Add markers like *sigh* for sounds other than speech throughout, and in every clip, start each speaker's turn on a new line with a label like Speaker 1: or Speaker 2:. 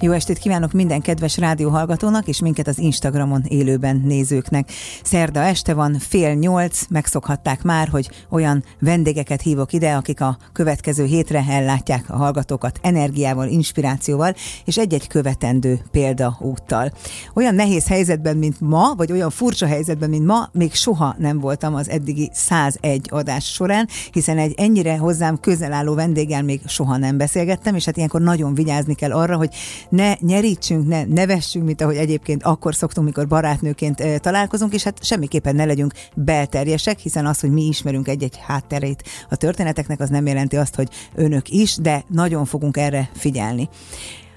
Speaker 1: Jó estét kívánok minden kedves rádióhallgatónak és minket az Instagramon élőben nézőknek. Szerda este van, fél nyolc, megszokhatták már, hogy olyan vendégeket hívok ide, akik a következő hétre ellátják a hallgatókat energiával, inspirációval és egy-egy követendő példa úttal. Olyan nehéz helyzetben, mint ma, vagy olyan furcsa helyzetben, mint ma, még soha nem voltam az eddigi 101 adás során, hiszen egy ennyire hozzám közel álló vendéggel még soha nem beszélgettem, és hát ilyenkor nagyon vigyázni kell arra, hogy ne nyerítsünk, ne nevessünk, mint ahogy egyébként akkor szoktunk, mikor barátnőként találkozunk, és hát semmiképpen ne legyünk belterjesek, hiszen az, hogy mi ismerünk egy-egy hátterét a történeteknek, az nem jelenti azt, hogy önök is, de nagyon fogunk erre figyelni.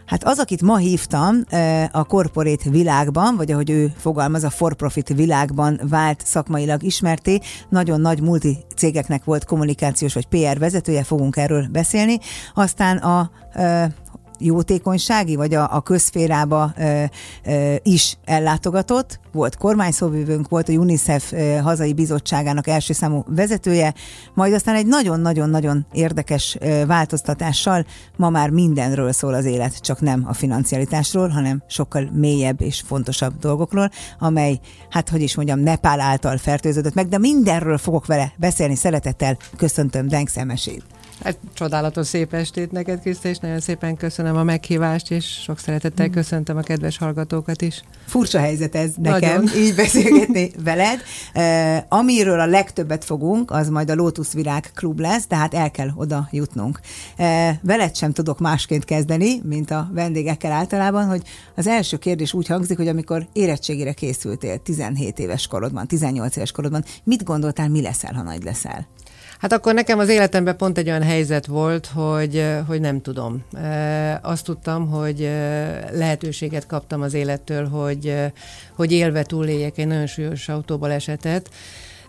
Speaker 1: Hát az, akit ma hívtam a corporate világban, vagy ahogy ő fogalmaz, a for-profit világban vált szakmailag ismerté, nagyon nagy multi cégeknek volt kommunikációs vagy PR vezetője, fogunk erről beszélni. Aztán a jótékonysági, vagy a, a közférába ö, ö, is ellátogatott. Volt kormányszóvivőnk, volt a UNICEF ö, hazai bizottságának első számú vezetője, majd aztán egy nagyon-nagyon-nagyon érdekes ö, változtatással ma már mindenről szól az élet, csak nem a financialitásról, hanem sokkal mélyebb és fontosabb dolgokról, amely, hát hogy is mondjam, Nepál által fertőződött meg, de mindenről fogok vele beszélni szeretettel. Köszöntöm Denk Szemesét.
Speaker 2: Hát csodálatos szép estét neked, Kriszta, és nagyon szépen köszönöm a meghívást, és sok szeretettel mm. köszöntöm a kedves hallgatókat is.
Speaker 1: Furcsa helyzet ez nekem, nagyon. *laughs* így beszélgetni veled. Uh, amiről a legtöbbet fogunk, az majd a Lotus Virág klub lesz, tehát el kell oda jutnunk. Uh, veled sem tudok másként kezdeni, mint a vendégekkel általában, hogy az első kérdés úgy hangzik, hogy amikor érettségére készültél 17 éves korodban, 18 éves korodban, mit gondoltál, mi leszel, ha nagy leszel?
Speaker 2: Hát akkor nekem az életemben pont egy olyan helyzet volt, hogy, hogy nem tudom. Azt tudtam, hogy lehetőséget kaptam az élettől, hogy, hogy élve túléljek egy nagyon súlyos autóbalesetet,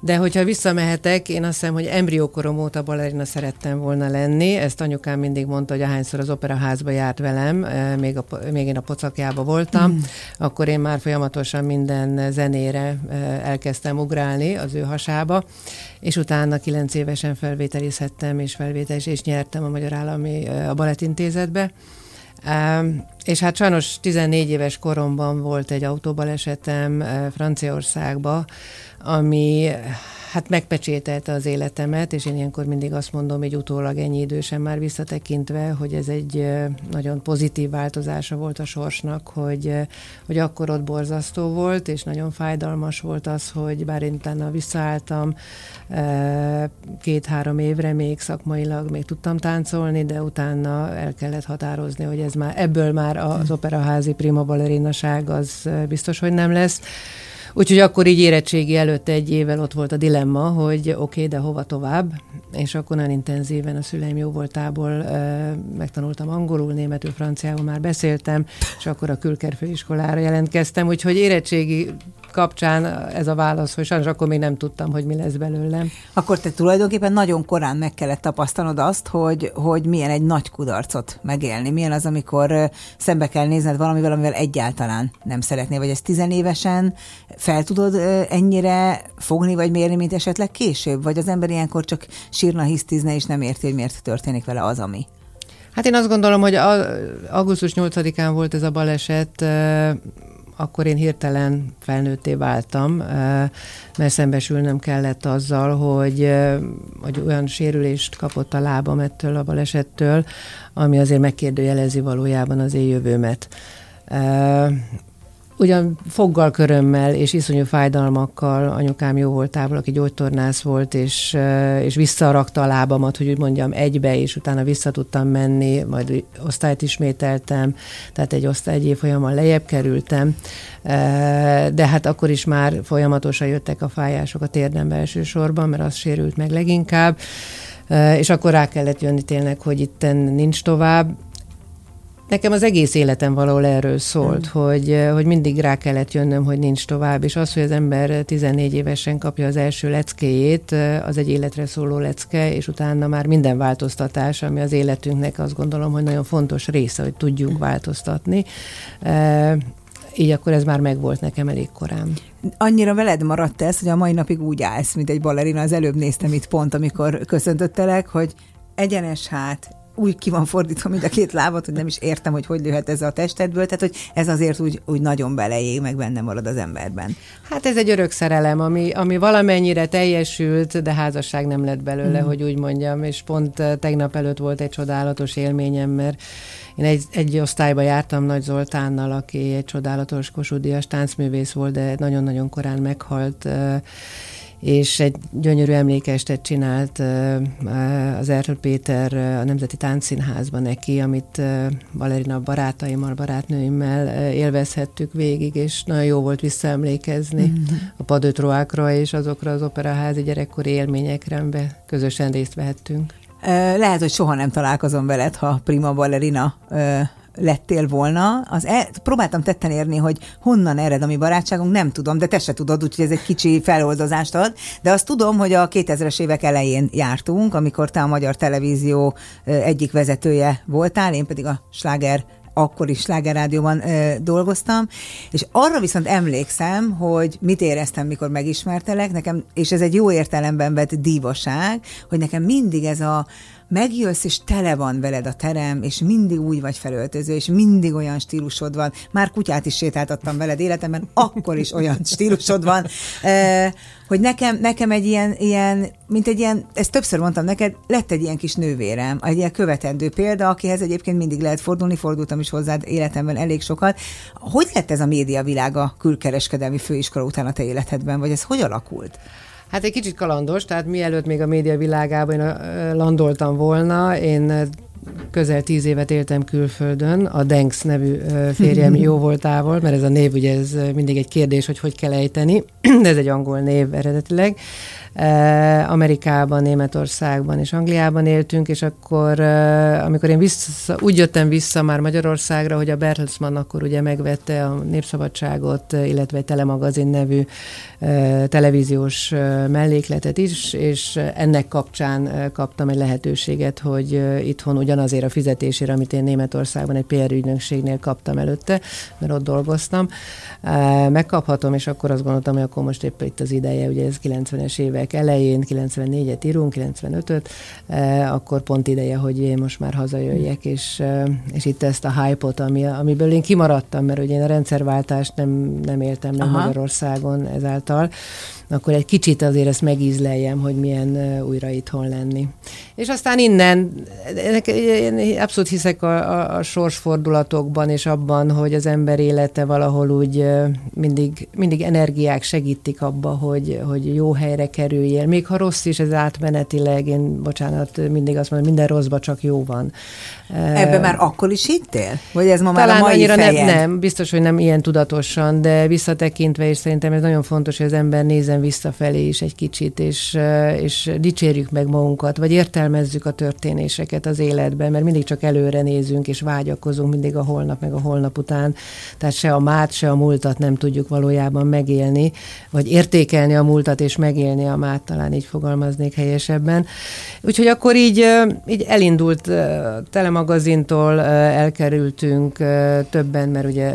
Speaker 2: de hogyha visszamehetek, én azt hiszem, hogy embriókorom óta balerina szerettem volna lenni. Ezt anyukám mindig mondta, hogy ahányszor az operaházba járt velem, még, a, még én a pocakjába voltam, mm. akkor én már folyamatosan minden zenére elkezdtem ugrálni az ő hasába, és utána kilenc évesen felvételizhettem, és felvételizés, és nyertem a Magyar Állami a Balettintézetbe. És hát sajnos 14 éves koromban volt egy autóbalesetem Franciaországba, ami hát megpecsételte az életemet, és én ilyenkor mindig azt mondom, hogy utólag ennyi idősen már visszatekintve, hogy ez egy nagyon pozitív változása volt a sorsnak, hogy, hogy akkor ott borzasztó volt, és nagyon fájdalmas volt az, hogy bár én utána visszaálltam két-három évre még szakmailag még tudtam táncolni, de utána el kellett határozni, hogy ez már ebből már az operaházi prima balerinaság az biztos, hogy nem lesz. Úgyhogy akkor így érettségi előtt egy évvel ott volt a dilemma, hogy oké, okay, de hova tovább, és akkor nagyon intenzíven a szüleim jó voltából megtanultam angolul, németül, franciául már beszéltem, és akkor a külkerfőiskolára jelentkeztem, úgyhogy érettségi kapcsán ez a válasz, hogy sajnos akkor még nem tudtam, hogy mi lesz belőlem.
Speaker 1: Akkor te tulajdonképpen nagyon korán meg kellett tapasztalnod azt, hogy, hogy milyen egy nagy kudarcot megélni. Milyen az, amikor szembe kell nézned valamivel, amivel egyáltalán nem szeretnél, vagy ez tizenévesen fel tudod ennyire fogni vagy mérni, mint esetleg később? Vagy az ember ilyenkor csak sírna, hisztizne, és nem érti, hogy miért történik vele az, ami?
Speaker 2: Hát én azt gondolom, hogy augusztus 8-án volt ez a baleset, akkor én hirtelen felnőtté váltam, mert szembesülnöm kellett azzal, hogy, hogy olyan sérülést kapott a lábam ettől a balesettől, ami azért megkérdőjelezi valójában az én jövőmet ugyan foggal körömmel és iszonyú fájdalmakkal anyukám jó voltából, aki gyógytornász volt, és, és visszarakta a lábamat, hogy úgy mondjam, egybe, és utána vissza tudtam menni, majd osztályt ismételtem, tehát egy osztály egy évfolyamon lejjebb kerültem, de hát akkor is már folyamatosan jöttek a fájások a térdembe elsősorban, mert az sérült meg leginkább, és akkor rá kellett jönni tényleg, hogy itten nincs tovább, Nekem az egész életem valahol erről szólt, mm. hogy, eh, hogy mindig rá kellett jönnöm, hogy nincs tovább, és az, hogy az ember 14 évesen kapja az első leckéjét, eh, az egy életre szóló lecke, és utána már minden változtatás, ami az életünknek azt gondolom, hogy nagyon fontos része, hogy tudjunk mm. változtatni. Eh, így akkor ez már megvolt nekem elég korán.
Speaker 1: Annyira veled maradt ez, hogy a mai napig úgy állsz, mint egy ballerina. Az előbb néztem itt pont, amikor köszöntöttelek, hogy egyenes hát, úgy ki van fordítva mind a két lábat, hogy nem is értem, hogy hogy lőhet ez a testedből, tehát hogy ez azért úgy, úgy nagyon beleég, meg benne marad az emberben.
Speaker 2: Hát ez egy örök szerelem, ami, ami valamennyire teljesült, de házasság nem lett belőle, mm. hogy úgy mondjam, és pont tegnap előtt volt egy csodálatos élményem, mert én egy, egy osztályba jártam Nagy Zoltánnal, aki egy csodálatos kosúdias táncművész volt, de nagyon-nagyon korán meghalt, és egy gyönyörű emlékestet csinált az Erről Péter a Nemzeti Táncszínházban neki, amit Valerina barátaimmal, barátnőimmel élvezhettük végig, és nagyon jó volt visszaemlékezni mm-hmm. a padötróákra és azokra az operaházi gyerekkori élményekre, amiben közösen részt vehettünk.
Speaker 1: Lehet, hogy soha nem találkozom veled, ha prima ballerina lettél volna. Az e, próbáltam tetten érni, hogy honnan ered a mi barátságunk, nem tudom, de te se tudod, úgyhogy ez egy kicsi feloldozást ad. De azt tudom, hogy a 2000-es évek elején jártunk, amikor te a Magyar Televízió egyik vezetője voltál, én pedig a sláger akkor is slágerrádióban ö, dolgoztam, és arra viszont emlékszem, hogy mit éreztem, mikor megismertelek, nekem, és ez egy jó értelemben vett dívaság, hogy nekem mindig ez a, megjössz, és tele van veled a terem, és mindig úgy vagy felöltöző, és mindig olyan stílusod van. Már kutyát is sétáltattam veled életemben, akkor is olyan *laughs* stílusod van, hogy nekem, nekem egy ilyen, ilyen, mint egy ilyen, ezt többször mondtam neked, lett egy ilyen kis nővérem, egy ilyen követendő példa, akihez egyébként mindig lehet fordulni, fordultam is hozzád életemben elég sokat. Hogy lett ez a médiavilág a külkereskedelmi főiskola után a te életedben, vagy ez hogy alakult?
Speaker 2: Hát egy kicsit kalandos, tehát mielőtt még a média világában landoltam volna, én közel tíz évet éltem külföldön, a Denks nevű férjem *laughs* jó voltával, mert ez a név ugye ez mindig egy kérdés, hogy hogy kell ejteni, *clears throat* de ez egy angol név eredetileg. Amerikában, Németországban és Angliában éltünk, és akkor, amikor én vissza, úgy jöttem vissza már Magyarországra, hogy a Bertelsmann akkor ugye megvette a Népszabadságot, illetve egy Telemagazin nevű televíziós mellékletet is, és ennek kapcsán kaptam egy lehetőséget, hogy itthon ugyanazért a fizetésére, amit én Németországban egy PR ügynökségnél kaptam előtte, mert ott dolgoztam, megkaphatom, és akkor azt gondoltam, hogy akkor most éppen itt az ideje, ugye ez 90-es évek elején, 94-et írunk, 95-öt, akkor pont ideje, hogy én most már hazajöjjek, és, és itt ezt a hype-ot, ami, amiből én kimaradtam, mert ugye én a rendszerváltást nem, nem éltem meg Aha. Magyarországon ezáltal, akkor egy kicsit azért ezt megízleljem, hogy milyen újra itthon lenni. És aztán innen, én abszolút hiszek a, a, a sorsfordulatokban és abban, hogy az ember élete valahol úgy mindig, mindig energiák segítik abba, hogy, hogy jó helyre kerüljél. Még ha rossz is, ez átmenetileg, én bocsánat, mindig azt mondom, minden rosszba csak jó van.
Speaker 1: Ebben már akkor is hittél? Vagy ez ma Talán már a mai annyira
Speaker 2: nem, nem, biztos, hogy nem ilyen tudatosan, de visszatekintve, és szerintem ez nagyon fontos, hogy az ember nézzen visszafelé is egy kicsit, és, és dicsérjük meg magunkat, vagy értelmezzük a történéseket az életben, mert mindig csak előre nézünk, és vágyakozunk mindig a holnap, meg a holnap után. Tehát se a mát, se a múltat nem tudjuk valójában megélni, vagy értékelni a múltat, és megélni a mát, talán így fogalmaznék helyesebben. Úgyhogy akkor így, így elindult telema magazintól elkerültünk többen, mert ugye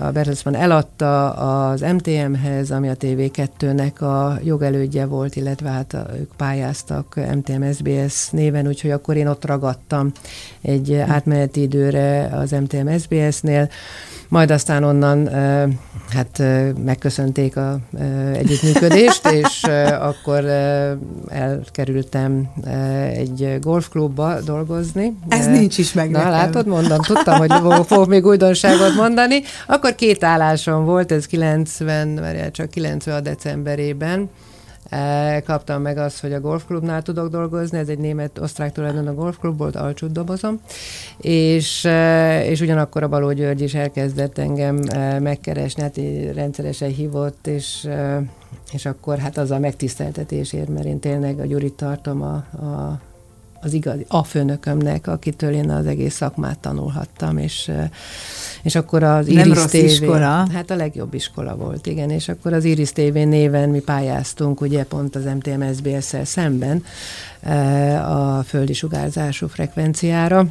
Speaker 2: a Bertelsmann eladta az MTM-hez, ami a TV2-nek a jogelődje volt, illetve hát ők pályáztak MTM SBS néven, úgyhogy akkor én ott ragadtam egy átmeneti időre az MTM SBS-nél, majd aztán onnan hát megköszönték a együttműködést, *laughs* és akkor elkerültem egy golfklubba dolgozni.
Speaker 1: Ez nincs is meg
Speaker 2: Na, nekem. látod, mondom, tudtam, hogy fogok még újdonságot mondani. Akkor két állásom volt, ez 90, mert csak 90 a decemberében, kaptam meg azt, hogy a golfklubnál tudok dolgozni, ez egy német-osztrák tulajdon a golfklub volt, alcsút dobozom, és, és ugyanakkor a Baló György is elkezdett engem megkeresni, hát rendszeresen hívott, és, és akkor hát az a megtiszteltetésért, mert én tényleg a Gyurit tartom a, a az igaz, a főnökömnek, akitől én az egész szakmát tanulhattam, és, és akkor az
Speaker 1: Iris Nem rossz TV, iskola.
Speaker 2: Hát a legjobb iskola volt, igen, és akkor az Iris TV néven mi pályáztunk, ugye pont az MTM SBS-szel szemben a földi sugárzású frekvenciára,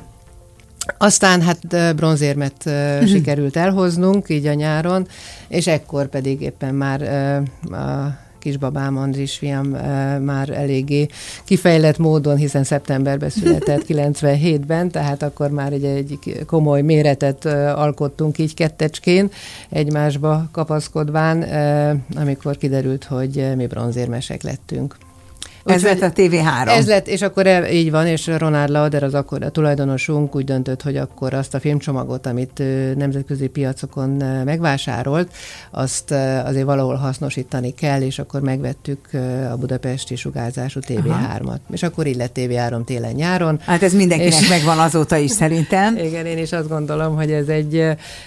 Speaker 2: Aztán hát bronzérmet uh-huh. sikerült elhoznunk így a nyáron, és ekkor pedig éppen már a kisbabám Andris fiam már eléggé kifejlett módon, hiszen szeptemberben született *laughs* 97-ben, tehát akkor már egy, egy komoly méretet alkottunk így kettecskén, egymásba kapaszkodván, amikor kiderült, hogy mi bronzérmesek lettünk.
Speaker 1: Ez lett a TV3.
Speaker 2: Ez lett, és akkor el, így van, és Ronald Lauder, az akkor a tulajdonosunk úgy döntött, hogy akkor azt a filmcsomagot, amit nemzetközi piacokon megvásárolt, azt azért valahol hasznosítani kell, és akkor megvettük a budapesti sugárzású TV3-at. És akkor így lett TV3 télen-nyáron.
Speaker 1: Hát ez mindenkinek és... megvan azóta is szerintem. *laughs*
Speaker 2: Igen, én is azt gondolom, hogy ez egy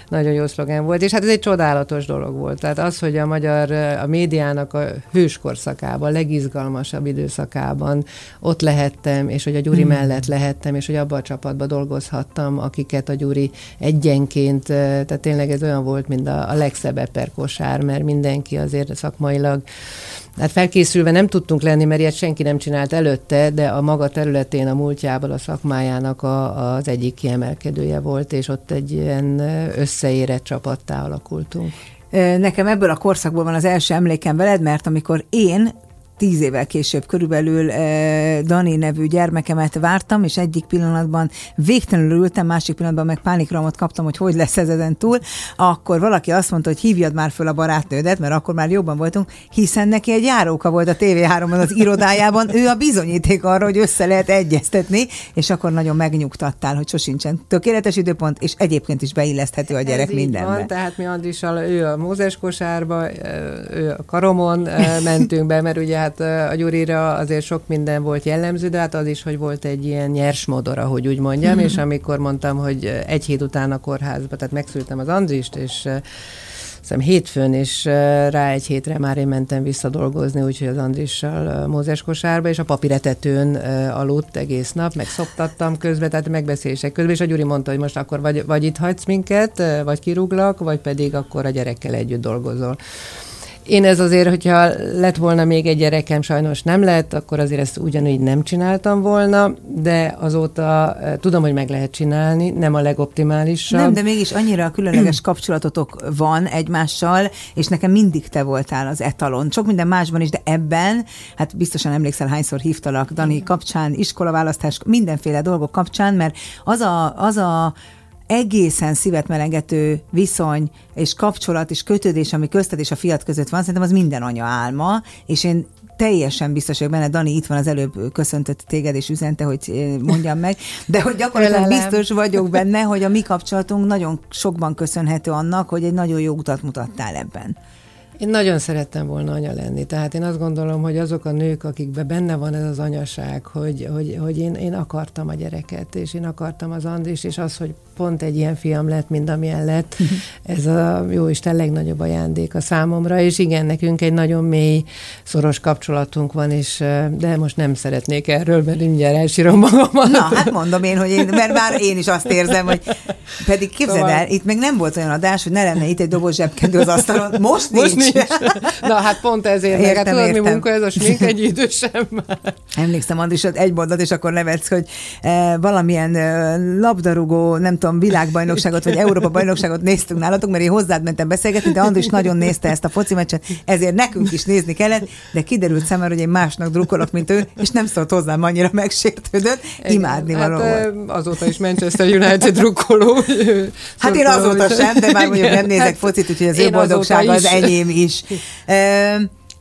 Speaker 2: nagyon jó szlogen volt, és hát ez egy csodálatos dolog volt. Tehát az, hogy a magyar, a médiának a hőskorszakában legizgalmasabb idő időszakában ott lehettem, és hogy a Gyuri hmm. mellett lehettem, és hogy abban a csapatban dolgozhattam, akiket a Gyuri egyenként, tehát tényleg ez olyan volt, mint a, a legszebb eperkosár, mert mindenki azért szakmailag Hát felkészülve nem tudtunk lenni, mert ilyet senki nem csinált előtte, de a maga területén, a múltjában a szakmájának a, az egyik kiemelkedője volt, és ott egy ilyen összeérett csapattá alakultunk.
Speaker 1: Nekem ebből a korszakból van az első emlékem veled, mert amikor én tíz évvel később körülbelül eh, Dani nevű gyermekemet vártam, és egyik pillanatban végtelenül ültem, másik pillanatban meg pánikramot kaptam, hogy hogy lesz ez ezen túl, akkor valaki azt mondta, hogy hívjad már föl a barátnődet, mert akkor már jobban voltunk, hiszen neki egy járóka volt a TV3-ban az irodájában, ő a bizonyíték arra, hogy össze lehet egyeztetni, és akkor nagyon megnyugtattál, hogy sosincsen tökéletes időpont, és egyébként is beilleszthető a gyerek
Speaker 2: ez
Speaker 1: mindenbe.
Speaker 2: Van, tehát mi Andrissal, ő a Mózes kosárba, ő a karomon eh, mentünk be, mert ugye hát a Gyurira azért sok minden volt jellemző, de hát az is, hogy volt egy ilyen nyers modor, ahogy úgy mondjam, mm-hmm. és amikor mondtam, hogy egy hét után a kórházba, tehát megszültem az Andrist, és hiszem hétfőn, és rá egy hétre már én mentem vissza dolgozni, úgyhogy az Andrissal Mózes kosárba, és a papíretetőn aludt egész nap, megszoptattam közben, tehát megbeszélések közben, és a Gyuri mondta, hogy most akkor vagy, vagy itt hagysz minket, vagy kirúglak, vagy pedig akkor a gyerekkel együtt dolgozol. Én ez azért, hogyha lett volna még egy gyerekem, sajnos nem lett, akkor azért ezt ugyanúgy nem csináltam volna, de azóta eh, tudom, hogy meg lehet csinálni, nem a legoptimálisabb.
Speaker 1: Nem, de mégis annyira különleges kapcsolatotok van egymással, és nekem mindig te voltál az etalon. Sok minden másban is, de ebben, hát biztosan emlékszel, hányszor hívtalak Dani kapcsán, iskolaválasztás, mindenféle dolgok kapcsán, mert az a, az a egészen szívet melengető viszony és kapcsolat és kötődés, ami közted és a fiat között van, szerintem az minden anya álma, és én teljesen biztos vagyok benne, Dani itt van az előbb köszöntött téged és üzente, hogy eh, mondjam meg, de hogy gyakorlatilag biztos vagyok benne, hogy a mi kapcsolatunk nagyon sokban köszönhető annak, hogy egy nagyon jó utat mutattál ebben.
Speaker 2: Én nagyon szerettem volna anya lenni, tehát én azt gondolom, hogy azok a nők, akikben benne van ez az anyaság, hogy, hogy, hogy én, én akartam a gyereket, és én akartam az Andris, és az, hogy pont egy ilyen fiam lett, mint amilyen lett, *laughs* ez a jó Isten legnagyobb ajándék a számomra, és igen, nekünk egy nagyon mély, szoros kapcsolatunk van, és de most nem szeretnék erről, mert mindjárt elsírom magamat.
Speaker 1: Na, hát mondom én, hogy én, mert már én is azt érzem, hogy pedig képzeld szóval... el, itt még nem volt olyan adás, hogy ne lenne itt egy doboz zsebkedő az asztalon, most, most nincs. nincs.
Speaker 2: Na hát pont ezért, értem, meg hát tudod, mi munka ez a smink egy idősem már.
Speaker 1: Emlékszem, Andris, egy mondat, és akkor nevetsz, hogy e, valamilyen e, labdarúgó, nem tudom, világbajnokságot, vagy Európa bajnokságot néztünk nálatok, mert én hozzád mentem beszélgetni, de Andris nagyon nézte ezt a foci meccset, ezért nekünk is nézni kellett, de kiderült szemben, hogy én másnak drukkolok, mint ő, és nem szólt hozzám annyira megsértődött, imádni hát, való hát,
Speaker 2: azóta is Manchester United drukkoló.
Speaker 1: Hát én azóta sem, de már mondjuk nem nézek hát, focit, úgyhogy az ő boldogsága az enyém is.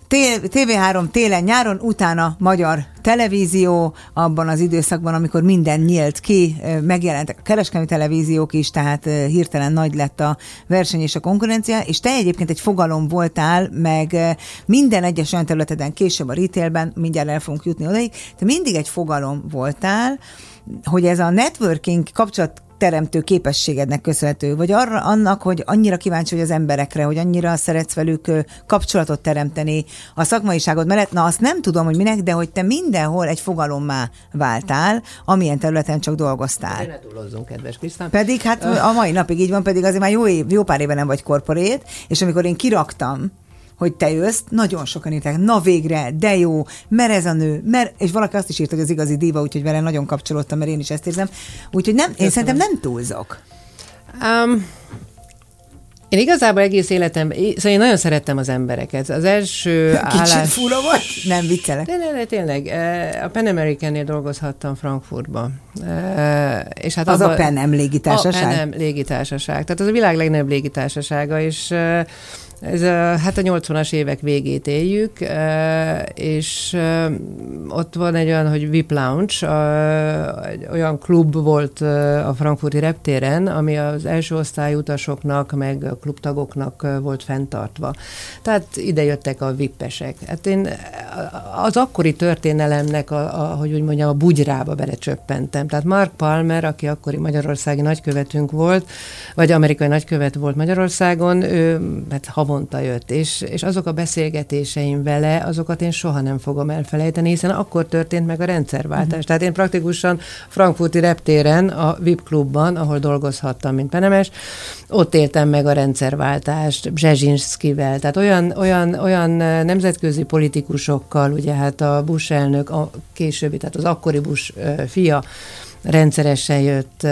Speaker 1: TV3 télen-nyáron, utána magyar televízió, abban az időszakban, amikor minden nyílt ki, megjelentek a kereskedelmi televíziók is, tehát hirtelen nagy lett a verseny és a konkurencia, és te egyébként egy fogalom voltál, meg minden egyes olyan területeden, később a retailben, mindjárt el fogunk jutni odaig, te mindig egy fogalom voltál, hogy ez a networking kapcsolat teremtő képességednek köszönhető, vagy arra annak, hogy annyira kíváncsi vagy az emberekre, hogy annyira szeretsz velük kapcsolatot teremteni a szakmaiságod mellett, na azt nem tudom, hogy minek, de hogy te mindenhol egy fogalommá váltál, amilyen területen csak dolgoztál.
Speaker 2: Ne túlozzunk, kedves Krisztán.
Speaker 1: Pedig hát a mai napig így van, pedig azért már jó, év, jó pár éve nem vagy korporét, és amikor én kiraktam hogy te jössz, nagyon sokan írták, na végre, de jó, mert ez a nő, mert, és valaki azt is írta, hogy az igazi diva, úgyhogy vele nagyon kapcsolódtam, mert én is ezt érzem. Úgyhogy nem, én szerintem nem túlzok. Um,
Speaker 2: én igazából egész életem, szóval én nagyon szerettem az embereket. Az első
Speaker 1: Kicsit állás... fura volt? Nem viccelek.
Speaker 2: De, de, de, tényleg. A Pan American-nél dolgozhattam Frankfurtba.
Speaker 1: És hát az abba, a Pan légitársaság?
Speaker 2: A Pan légitársaság. Tehát az a világ legnagyobb légitársasága, és ez a, hát a 80-as évek végét éljük, és ott van egy olyan, hogy VIP Lounge, olyan klub volt a frankfurti reptéren, ami az első osztályú utasoknak, meg a klubtagoknak volt fenntartva. Tehát ide jöttek a vippesek. Hát én az akkori történelemnek, a, a, hogy úgy mondjam, a bugyrába belecsöppentem. Tehát Mark Palmer, aki akkori magyarországi nagykövetünk volt, vagy amerikai nagykövet volt Magyarországon, ő hát havonta jött, és, és azok a beszélgetéseim vele, azokat én soha nem fogom elfelejteni, hiszen akkor történt meg a rendszerváltás. Uh-huh. Tehát én praktikusan Frankfurti reptéren, a VIP klubban, ahol dolgozhattam, mint penemes, ott éltem meg a rendszerváltást, Bzezsinszkivel, tehát olyan, olyan, olyan nemzetközi politikusokkal, ugye hát a Bush elnök, a későbbi, tehát az akkori Bush fia, rendszeresen jött,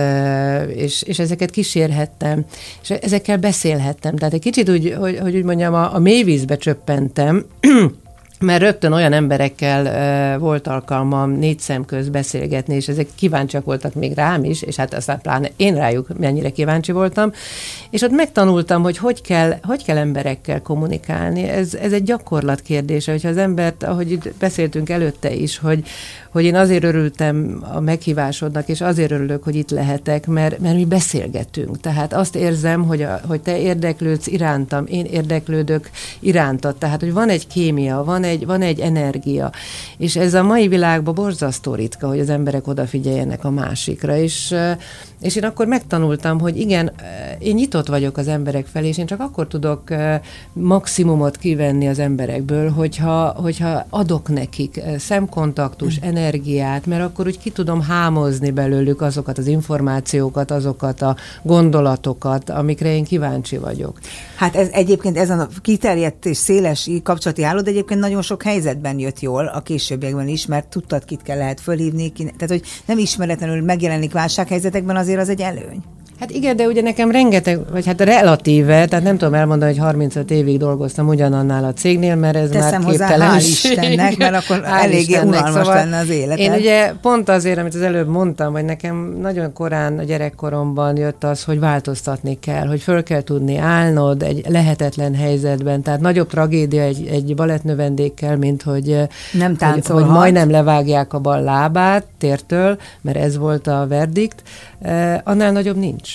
Speaker 2: és, és ezeket kísérhettem, és ezekkel beszélhettem. Tehát egy kicsit úgy, hogy, hogy úgy mondjam, a, a mélyvízbe csöppentem, *clears throat* mert rögtön olyan emberekkel volt alkalmam négy szem köz beszélgetni, és ezek kíváncsiak voltak még rám is, és hát aztán pláne én rájuk mennyire kíváncsi voltam, és ott megtanultam, hogy hogy kell, hogy kell emberekkel kommunikálni. Ez, ez egy gyakorlat kérdése, hogyha az embert, ahogy itt beszéltünk előtte is, hogy, hogy én azért örültem a meghívásodnak, és azért örülök, hogy itt lehetek, mert, mert mi beszélgetünk. Tehát azt érzem, hogy, a, hogy te érdeklődsz irántam, én érdeklődök irántad. Tehát, hogy van egy kémia, van egy, van egy energia. És ez a mai világban borzasztó ritka, hogy az emberek odafigyeljenek a másikra. És, és én akkor megtanultam, hogy igen, én nyitott vagyok az emberek felé, és én csak akkor tudok maximumot kivenni az emberekből, hogyha, hogyha adok nekik szemkontaktus, mm. energiát, mert akkor úgy ki tudom hámozni belőlük azokat az információkat, azokat a gondolatokat, amikre én kíváncsi vagyok.
Speaker 1: Hát ez egyébként ez a kiterjedt és széles kapcsolati hálód egyébként nagyon sok helyzetben jött jól a későbbiekben is, mert tudtad, kit kell lehet fölhívni, ki, tehát hogy nem ismeretlenül megjelenik válsághelyzetekben, azért az egy előny.
Speaker 2: Hát igen, de ugye nekem rengeteg, vagy hát relatíve, tehát nem tudom elmondani, hogy 35 évig dolgoztam ugyanannál a cégnél, mert ez
Speaker 1: Teszem
Speaker 2: már képtelen. Hozzá,
Speaker 1: hál' Istennek, mert akkor eléggé Istennek, unalmas szóval lenne az élet.
Speaker 2: Én ugye pont azért, amit az előbb mondtam, hogy nekem nagyon korán a gyerekkoromban jött az, hogy változtatni kell, hogy föl kell tudni állnod egy lehetetlen helyzetben, tehát nagyobb tragédia egy, egy balettnövendékkel, mint hogy,
Speaker 1: nem
Speaker 2: hogy, hogy majdnem levágják a bal lábát tértől, mert ez volt a verdikt, eh, annál nagyobb nincs.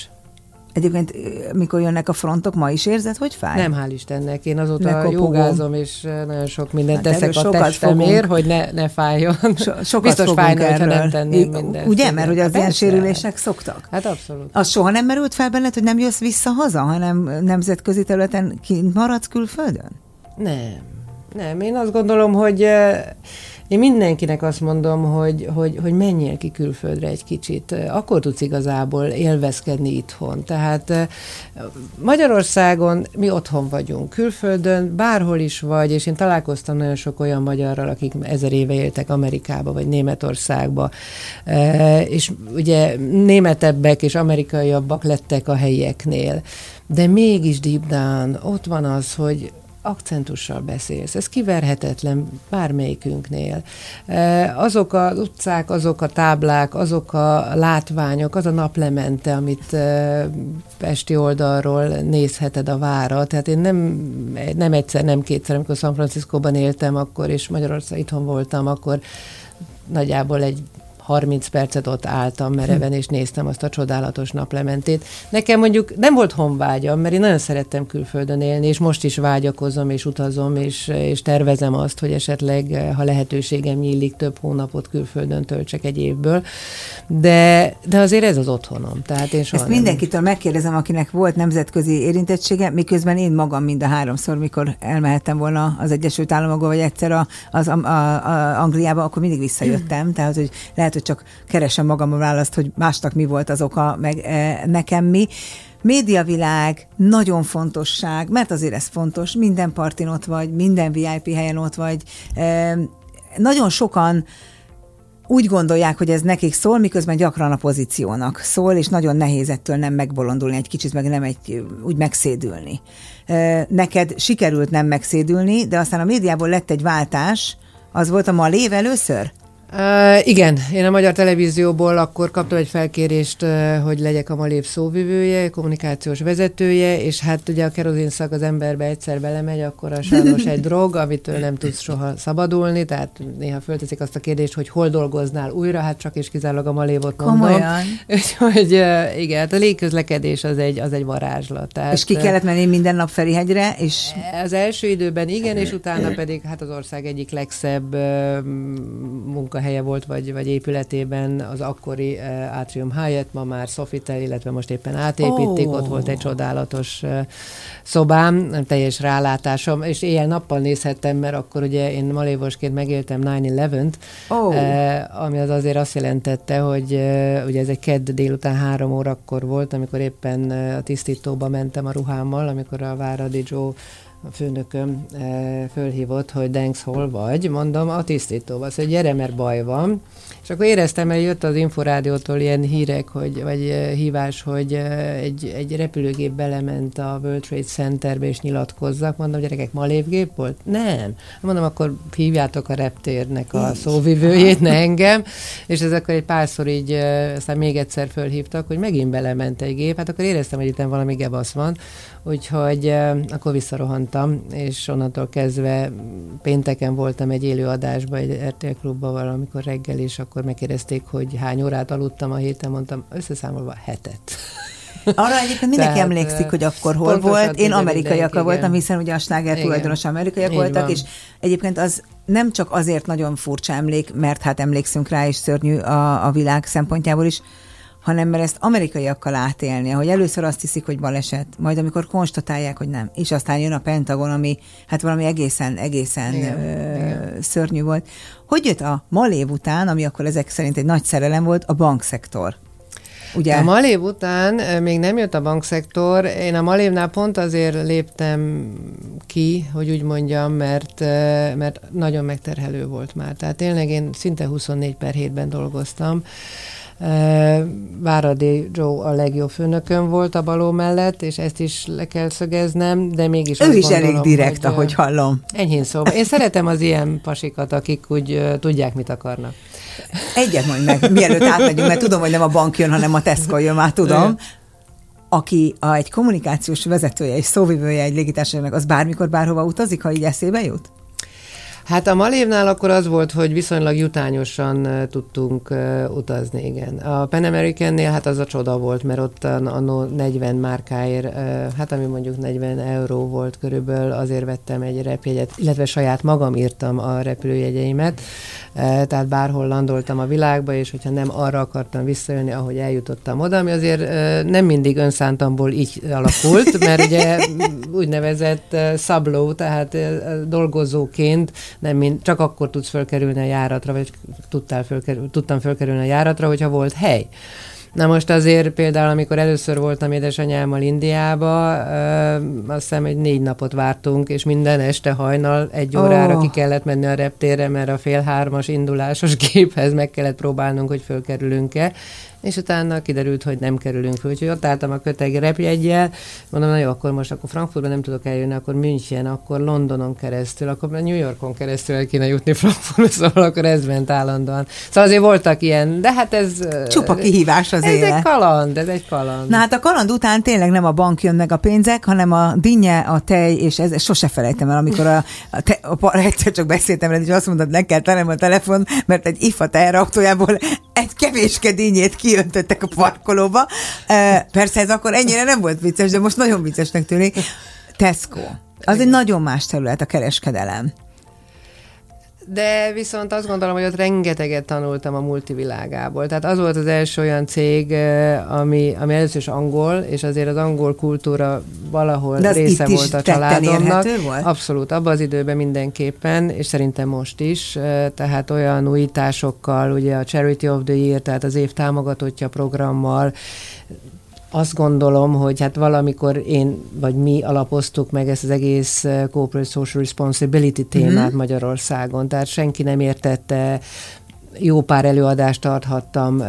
Speaker 1: Egyébként, mikor jönnek a frontok, ma is érzed, hogy fáj?
Speaker 2: Nem, hál' Istennek. Én azóta jogázom, és nagyon sok mindent hát teszek a testemért, hogy ne, ne fájjon. So, sokat Biztos fájna, erről. hogyha nem tenném mindent.
Speaker 1: Ugye? Mert ugye az ilyen sérülések szoktak.
Speaker 2: Hát abszolút.
Speaker 1: Az soha nem merült fel benned, hogy nem jössz vissza haza, hanem nemzetközi területen kint maradsz külföldön?
Speaker 2: Nem. Nem, én azt gondolom, hogy én mindenkinek azt mondom, hogy, hogy, hogy menjél ki külföldre egy kicsit, akkor tudsz igazából élvezkedni itthon. Tehát Magyarországon mi otthon vagyunk, külföldön bárhol is vagy, és én találkoztam nagyon sok olyan magyarral, akik ezer éve éltek Amerikába vagy Németországba, és ugye németebbek és amerikaiabbak lettek a helyieknél. De mégis deep down ott van az, hogy akcentussal beszélsz. Ez kiverhetetlen bármelyikünknél. E, azok az utcák, azok a táblák, azok a látványok, az a naplemente, amit Pesti oldalról nézheted a vára. Tehát én nem, nem egyszer, nem kétszer, amikor San Franciscóban éltem akkor, és Magyarország itthon voltam, akkor nagyjából egy 30 percet ott álltam mereven, és néztem azt a csodálatos naplementét. Nekem mondjuk nem volt honvágyam, mert én nagyon szerettem külföldön élni, és most is vágyakozom, és utazom, és, és tervezem azt, hogy esetleg, ha lehetőségem nyílik, több hónapot külföldön töltsek egy évből. De, de azért ez az otthonom. Tehát én
Speaker 1: soha Ezt nem... mindenkitől megkérdezem, akinek volt nemzetközi érintettsége, miközben én magam mind a háromszor, mikor elmehettem volna az Egyesült Államokba, vagy egyszer a, az a, a, a Angliába, akkor mindig visszajöttem. Tehát, hogy lehet, hogy hogy csak keresem magam a választ, hogy másnak mi volt az oka, meg e, nekem mi. Médiavilág, nagyon fontosság, mert azért ez fontos, minden partin ott vagy, minden VIP helyen ott vagy. E, nagyon sokan úgy gondolják, hogy ez nekik szól, miközben gyakran a pozíciónak szól, és nagyon nehéz ettől nem megbolondulni egy kicsit, meg nem egy, úgy megszédülni. Neked sikerült nem megszédülni, de aztán a médiából lett egy váltás, az volt a Malév először?
Speaker 2: Uh, igen, én a Magyar Televízióból akkor kaptam egy felkérést, uh, hogy legyek a Malép szóvivője, kommunikációs vezetője, és hát ugye a kerozinszak az emberbe egyszer belemegy, akkor a sajnos egy drog, amitől nem tudsz soha szabadulni, tehát néha fölteszik azt a kérdést, hogy hol dolgoznál újra, hát csak és kizárólag a Malévot mondom.
Speaker 1: Komolyan? *laughs*
Speaker 2: Úgyhogy uh, igen, hát a légközlekedés az egy, az egy varázslat. Tehát,
Speaker 1: és ki kellett menni minden nap Ferihegyre? És...
Speaker 2: Az első időben igen, és utána pedig hát az ország egyik legszebb munka munkahelye volt, vagy, vagy épületében az akkori uh, Atrium Hyatt, ma már Sofitel, illetve most éppen átépítik, oh. ott volt egy csodálatos uh, szobám, teljes rálátásom, és éjjel-nappal nézhettem, mert akkor ugye én malévosként megéltem 9-11-t, oh. uh, ami az azért azt jelentette, hogy uh, ugye ez egy kedd délután három órakor volt, amikor éppen uh, a tisztítóba mentem a ruhámmal, amikor a Váradi Joe a főnököm e, fölhívott, hogy Denks hol vagy, mondom, a tisztítóban, szóval gyere, mert baj van. És akkor éreztem, hogy jött az Inforádiótól ilyen hírek, hogy, vagy e, hívás, hogy e, egy, egy repülőgép belement a World Trade Centerbe és nyilatkozzak. Mondom, gyerekek, malévgép volt? Nem. Mondom, akkor hívjátok a reptérnek a szóvivőjét, ne engem. És ez akkor egy párszor így, aztán még egyszer fölhívtak, hogy megint belement egy gép. Hát akkor éreztem, hogy itt valami gebasz van. Úgyhogy akkor visszarohantam, és onnantól kezdve pénteken voltam egy élő adásban, egy RTL klubban valamikor reggel, és akkor megkérdezték, hogy hány órát aludtam a héten, mondtam, összeszámolva hetet.
Speaker 1: Arra egyébként mindenki Tehát, emlékszik, hogy akkor hol volt. Én amerikaiakkal voltam, hiszen ugye a sláger tulajdonos amerikaiak Így voltak, van. és egyébként az nem csak azért nagyon furcsa emlék, mert hát emlékszünk rá, és szörnyű a, a világ szempontjából is, hanem mert ezt amerikaiakkal átélni, hogy először azt hiszik, hogy baleset, majd amikor konstatálják, hogy nem, és aztán jön a Pentagon, ami hát valami egészen, egészen igen, ö, igen. szörnyű volt. Hogy jött a Malév után, ami akkor ezek szerint egy nagy szerelem volt, a bankszektor?
Speaker 2: Ugye? A Malév után még nem jött a bankszektor. Én a Malévnál pont azért léptem ki, hogy úgy mondjam, mert, mert nagyon megterhelő volt már. Tehát tényleg én szinte 24 per hétben dolgoztam. Váradi Joe a legjobb főnökön volt a baló mellett, és ezt is le kell szögeznem, de mégis
Speaker 1: Ő is gondolom, elég direkt, hogy, ahogy hallom.
Speaker 2: Enyhén szóval. Én szeretem az ilyen pasikat, akik úgy uh, tudják, mit akarnak.
Speaker 1: Egyet mondj meg, mielőtt átmegyünk, mert tudom, hogy nem a bank jön, hanem a Tesco jön, már tudom aki a, egy kommunikációs vezetője és szóvivője egy légitársaságnak, az bármikor bárhova utazik, ha így eszébe jut?
Speaker 2: Hát a Malévnál akkor az volt, hogy viszonylag jutányosan tudtunk utazni, igen. A Pan American-nél hát az a csoda volt, mert ott a 40 márkáért, hát ami mondjuk 40 euró volt körülbelül, azért vettem egy repjegyet, illetve saját magam írtam a repülőjegyeimet, tehát bárhol landoltam a világba, és hogyha nem arra akartam visszajönni, ahogy eljutottam oda, ami azért uh, nem mindig önszántamból így alakult, mert ugye úgynevezett uh, szabló, tehát dolgozóként nem mind, csak akkor tudsz fölkerülni a járatra, vagy tudtál fölkerül, tudtam fölkerülni a járatra, hogyha volt hely. Na most azért például, amikor először voltam édesanyámmal Indiába, ö, azt hiszem, hogy négy napot vártunk, és minden este hajnal egy órára oh. ki kellett menni a reptérre, mert a fél hármas indulásos *laughs* géphez meg kellett próbálnunk, hogy fölkerülünk-e, és utána kiderült, hogy nem kerülünk föl. Úgyhogy ott álltam a köteg repjegyel, mondom, na jó, akkor most akkor Frankfurtba nem tudok eljönni, akkor München, akkor Londonon keresztül, akkor New Yorkon keresztül el kéne jutni Frankfurtba, *laughs* szóval akkor ez ment állandóan. Szóval azért voltak ilyen, de hát ez...
Speaker 1: Csupa kihívás az
Speaker 2: Ez
Speaker 1: élet.
Speaker 2: egy kaland, ez egy kaland.
Speaker 1: Na hát a kaland után tényleg nem a bank jön meg a pénzek, hanem a dinnye, a tej, és ez, ez sose felejtem el, amikor a, a, te, a, a *laughs* egyszer csak beszéltem veled, és azt mondtad, ne kell a telefon, mert egy IFA teherautójából egy kevéske dinnyét ki kiöntöttek a parkolóba. Persze ez akkor ennyire nem volt vicces, de most nagyon viccesnek tűnik. Tesco. Az egy nagyon más terület a kereskedelem.
Speaker 2: De viszont azt gondolom, hogy ott rengeteget tanultam a multivilágából. Tehát az volt az első olyan cég, ami, ami először is angol, és azért az angol kultúra valahol
Speaker 1: de
Speaker 2: része volt a családomnak.
Speaker 1: Volt?
Speaker 2: Abszolút, abban az időben mindenképpen, és szerintem most is. Tehát olyan újításokkal, ugye a Charity of the Year, tehát az év támogatottja programmal, azt gondolom, hogy hát valamikor én vagy mi alapoztuk meg ezt az egész Corporate Social Responsibility témát mm-hmm. Magyarországon, tehát senki nem értette jó pár előadást tarthattam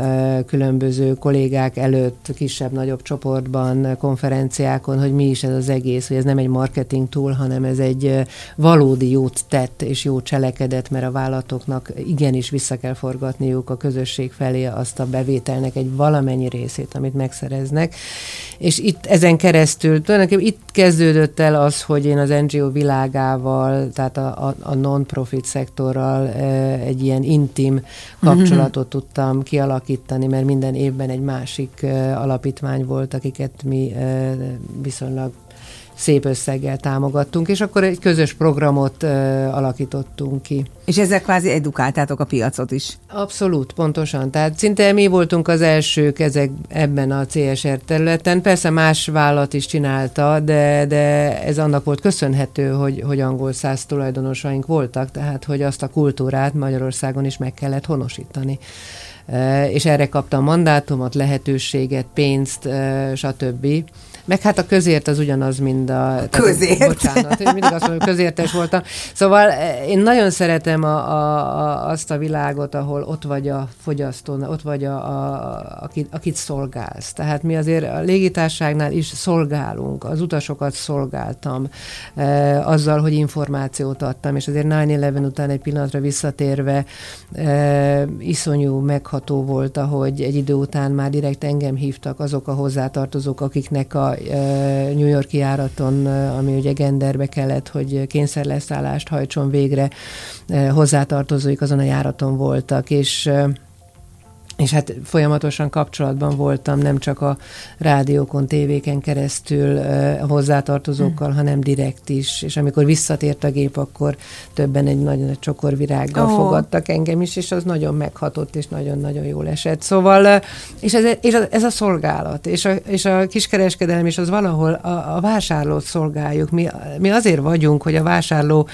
Speaker 2: különböző kollégák előtt, kisebb-nagyobb csoportban, konferenciákon, hogy mi is ez az egész, hogy ez nem egy marketing tool, hanem ez egy valódi jót tett és jó cselekedet, mert a vállalatoknak igenis vissza kell forgatniuk a közösség felé azt a bevételnek egy valamennyi részét, amit megszereznek. És itt ezen keresztül, tulajdonképpen itt kezdődött el az, hogy én az NGO világával, tehát a, a, a non-profit szektorral egy ilyen intim kapcsolatot tudtam kialakítani, mert minden évben egy másik alapítvány volt, akiket mi viszonylag szép összeggel támogattunk, és akkor egy közös programot uh, alakítottunk ki.
Speaker 1: És ezzel kvázi edukáltátok a piacot is.
Speaker 2: Abszolút, pontosan. Tehát szinte mi voltunk az elsők ezek ebben a CSR területen. Persze más vállalat is csinálta, de, de ez annak volt köszönhető, hogy, hogy angol száz tulajdonosaink voltak, tehát hogy azt a kultúrát Magyarországon is meg kellett honosítani és erre kaptam mandátumot, lehetőséget, pénzt, stb. Meg hát a közért az ugyanaz, mint a...
Speaker 1: Közért?
Speaker 2: Tehát, bocsánat, én mindig azt mondom, közértes voltam. Szóval eh, én nagyon szeretem a, a, a, azt a világot, ahol ott vagy a fogyasztó, ott vagy a, a, akit, akit szolgálsz. Tehát mi azért a légitárságnál is szolgálunk, az utasokat szolgáltam e, azzal, hogy információt adtam, és azért 9-11 után egy pillanatra visszatérve e, iszonyú megható volt, ahogy egy idő után már direkt engem hívtak azok a hozzátartozók, akiknek a New Yorki járaton, ami ugye genderbe kellett, hogy kényszerleszállást hajtson végre, hozzátartozóik azon a járaton voltak, és és hát folyamatosan kapcsolatban voltam, nem csak a rádiókon, tévéken keresztül uh, hozzátartozókkal, hmm. hanem direkt is. És amikor visszatért a gép, akkor többen egy nagyon nagy csokorvirággal oh. fogadtak engem is, és az nagyon meghatott, és nagyon-nagyon jól esett. Szóval, és ez, és ez a szolgálat, és a, és a kiskereskedelem is az valahol a, a vásárlót szolgáljuk. Mi, mi azért vagyunk, hogy a vásárló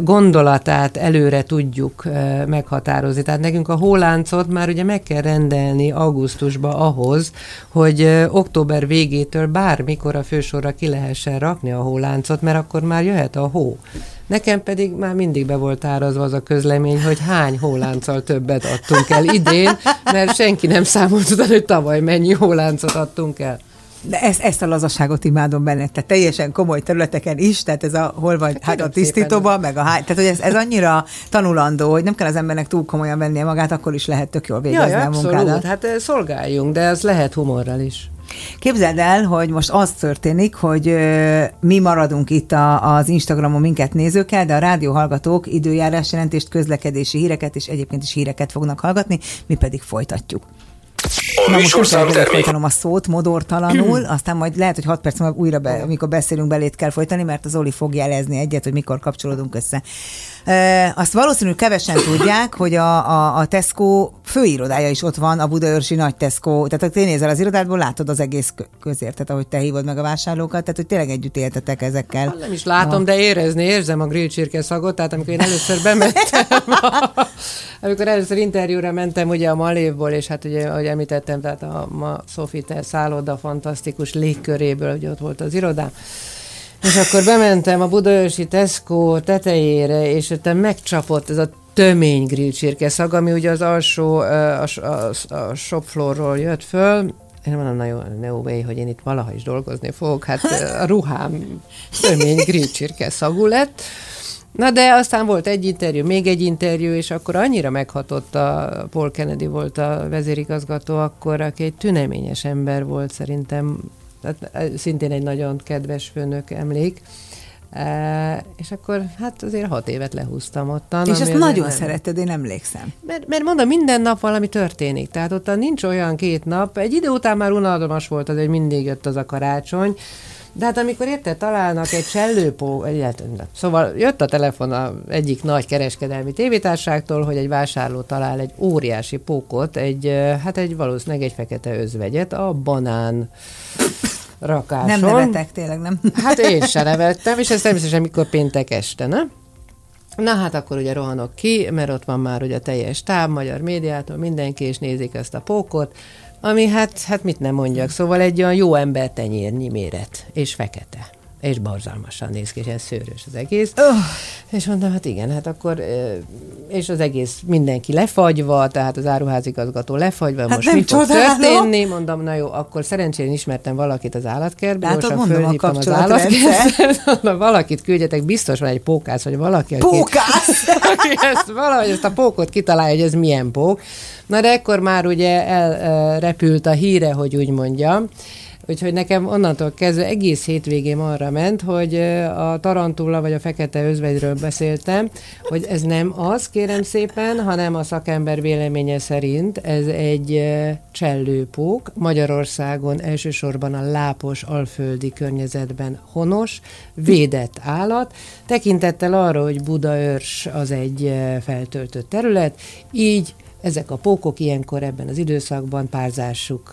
Speaker 2: gondolatát előre tudjuk meghatározni. Tehát nekünk a hóláncot már ugye meg kell rendelni augusztusba ahhoz, hogy október végétől bármikor a fősorra ki lehessen rakni a hóláncot, mert akkor már jöhet a hó. Nekem pedig már mindig be volt árazva az a közlemény, hogy hány hólánccal többet adtunk el idén, mert senki nem számolt utána, hogy tavaly mennyi hóláncot adtunk el.
Speaker 1: De ezt, ezt a lazaságot imádom benne, tehát teljesen komoly területeken is, tehát ez a hol vagy, hát, hát a tisztítóban, meg a háj, tehát hogy ez, ez annyira tanulandó, hogy nem kell az embernek túl komolyan vennie magát, akkor is lehet tök jól végezni ja, a
Speaker 2: abszolút. munkádat. hát szolgáljunk, de ez lehet humorral is.
Speaker 1: Képzeld el, hogy most az történik, hogy ö, mi maradunk itt a, az Instagramon minket nézőkkel, de a rádióhallgatók időjárás jelentést, közlekedési híreket és egyébként is híreket fognak hallgatni, mi pedig folytatjuk. A Na most nem kell folytanom a szót modortalanul, aztán majd lehet, hogy 6 perc múlva újra, be, amikor beszélünk belét kell folytani, mert az Oli fog jelezni egyet, hogy mikor kapcsolódunk össze. Azt valószínűleg kevesen tudják, hogy a, a, a Tesco főirodája is ott van, a Budaörsi nagy Tesco. Tehát, ha te nézel az irodádból, látod az egész közértet, ahogy te hívod meg a vásárlókat, tehát, hogy tényleg együtt éltetek ezekkel.
Speaker 2: Hát nem is látom, a... de érezni, érzem a grillcsirke szagot, tehát amikor én először bementem, a, amikor először interjúra mentem ugye a Malévból, és hát ugye, ahogy említettem, tehát a ma Sofitel szálloda fantasztikus légköréből, hogy ott volt az irodám, és akkor bementem a Budaörsi Tesco tetejére, és ott megcsapott ez a tömény grillcsirke szag, ami ugye az alsó, a, a, a shopfloorról jött föl, én mondom, na jó, no way, hogy én itt valaha is dolgozni fogok, hát a ruhám tömény grillcsirke szagú lett, Na de aztán volt egy interjú, még egy interjú, és akkor annyira meghatott a Paul Kennedy volt a vezérigazgató akkor, aki egy tüneményes ember volt szerintem, tehát szintén egy nagyon kedves főnök emlék, E, és akkor hát azért hat évet lehúztam ottan.
Speaker 1: És ezt nagyon nem... szeretted, én emlékszem.
Speaker 2: Mert, mert mondom, minden nap valami történik. Tehát ott nincs olyan két nap. Egy idő után már unalmas volt az, hogy mindig jött az a karácsony, De hát amikor érte találnak egy csellőpó, egyáltalán, szóval jött a telefon a egyik nagy kereskedelmi tévétárságtól, hogy egy vásárló talál egy óriási pókot, egy, hát egy valószínűleg egy fekete özvegyet, a banán rakáson.
Speaker 1: Nem nevetek, tényleg nem. *laughs*
Speaker 2: Hát én se nevettem, és ez természetesen mikor péntek este, ne? Na hát akkor ugye rohanok ki, mert ott van már ugye a teljes táb, magyar médiától, mindenki, és nézik ezt a pókot, ami hát, hát mit nem mondjak, szóval egy olyan jó ember tenyérnyi méret, és fekete és borzalmasan néz ki, és ez szőrös az egész. Oh. És mondtam, hát igen, hát akkor, és az egész mindenki lefagyva, tehát az áruházigazgató lefagyva, hát most mit fog történni? Mondom, na jó, akkor szerencsére ismertem valakit az állatkertben,
Speaker 1: gyorsan fölhívtam az állatkertben, *laughs*
Speaker 2: valakit küldjetek, biztos van egy pókász, vagy valaki,
Speaker 1: aki, pókász? *laughs*
Speaker 2: aki ezt, valahogy ezt a pókot kitalálja, hogy ez milyen pók. Na de ekkor már ugye elrepült a híre, hogy úgy mondjam, Úgyhogy nekem onnantól kezdve egész hétvégém arra ment, hogy a tarantula vagy a fekete özvegyről beszéltem, hogy ez nem az, kérem szépen, hanem a szakember véleménye szerint ez egy csellőpók, Magyarországon elsősorban a lápos alföldi környezetben honos, védett állat, tekintettel arra, hogy Budaörs az egy feltöltött terület, így ezek a pókok ilyenkor ebben az időszakban párzásuk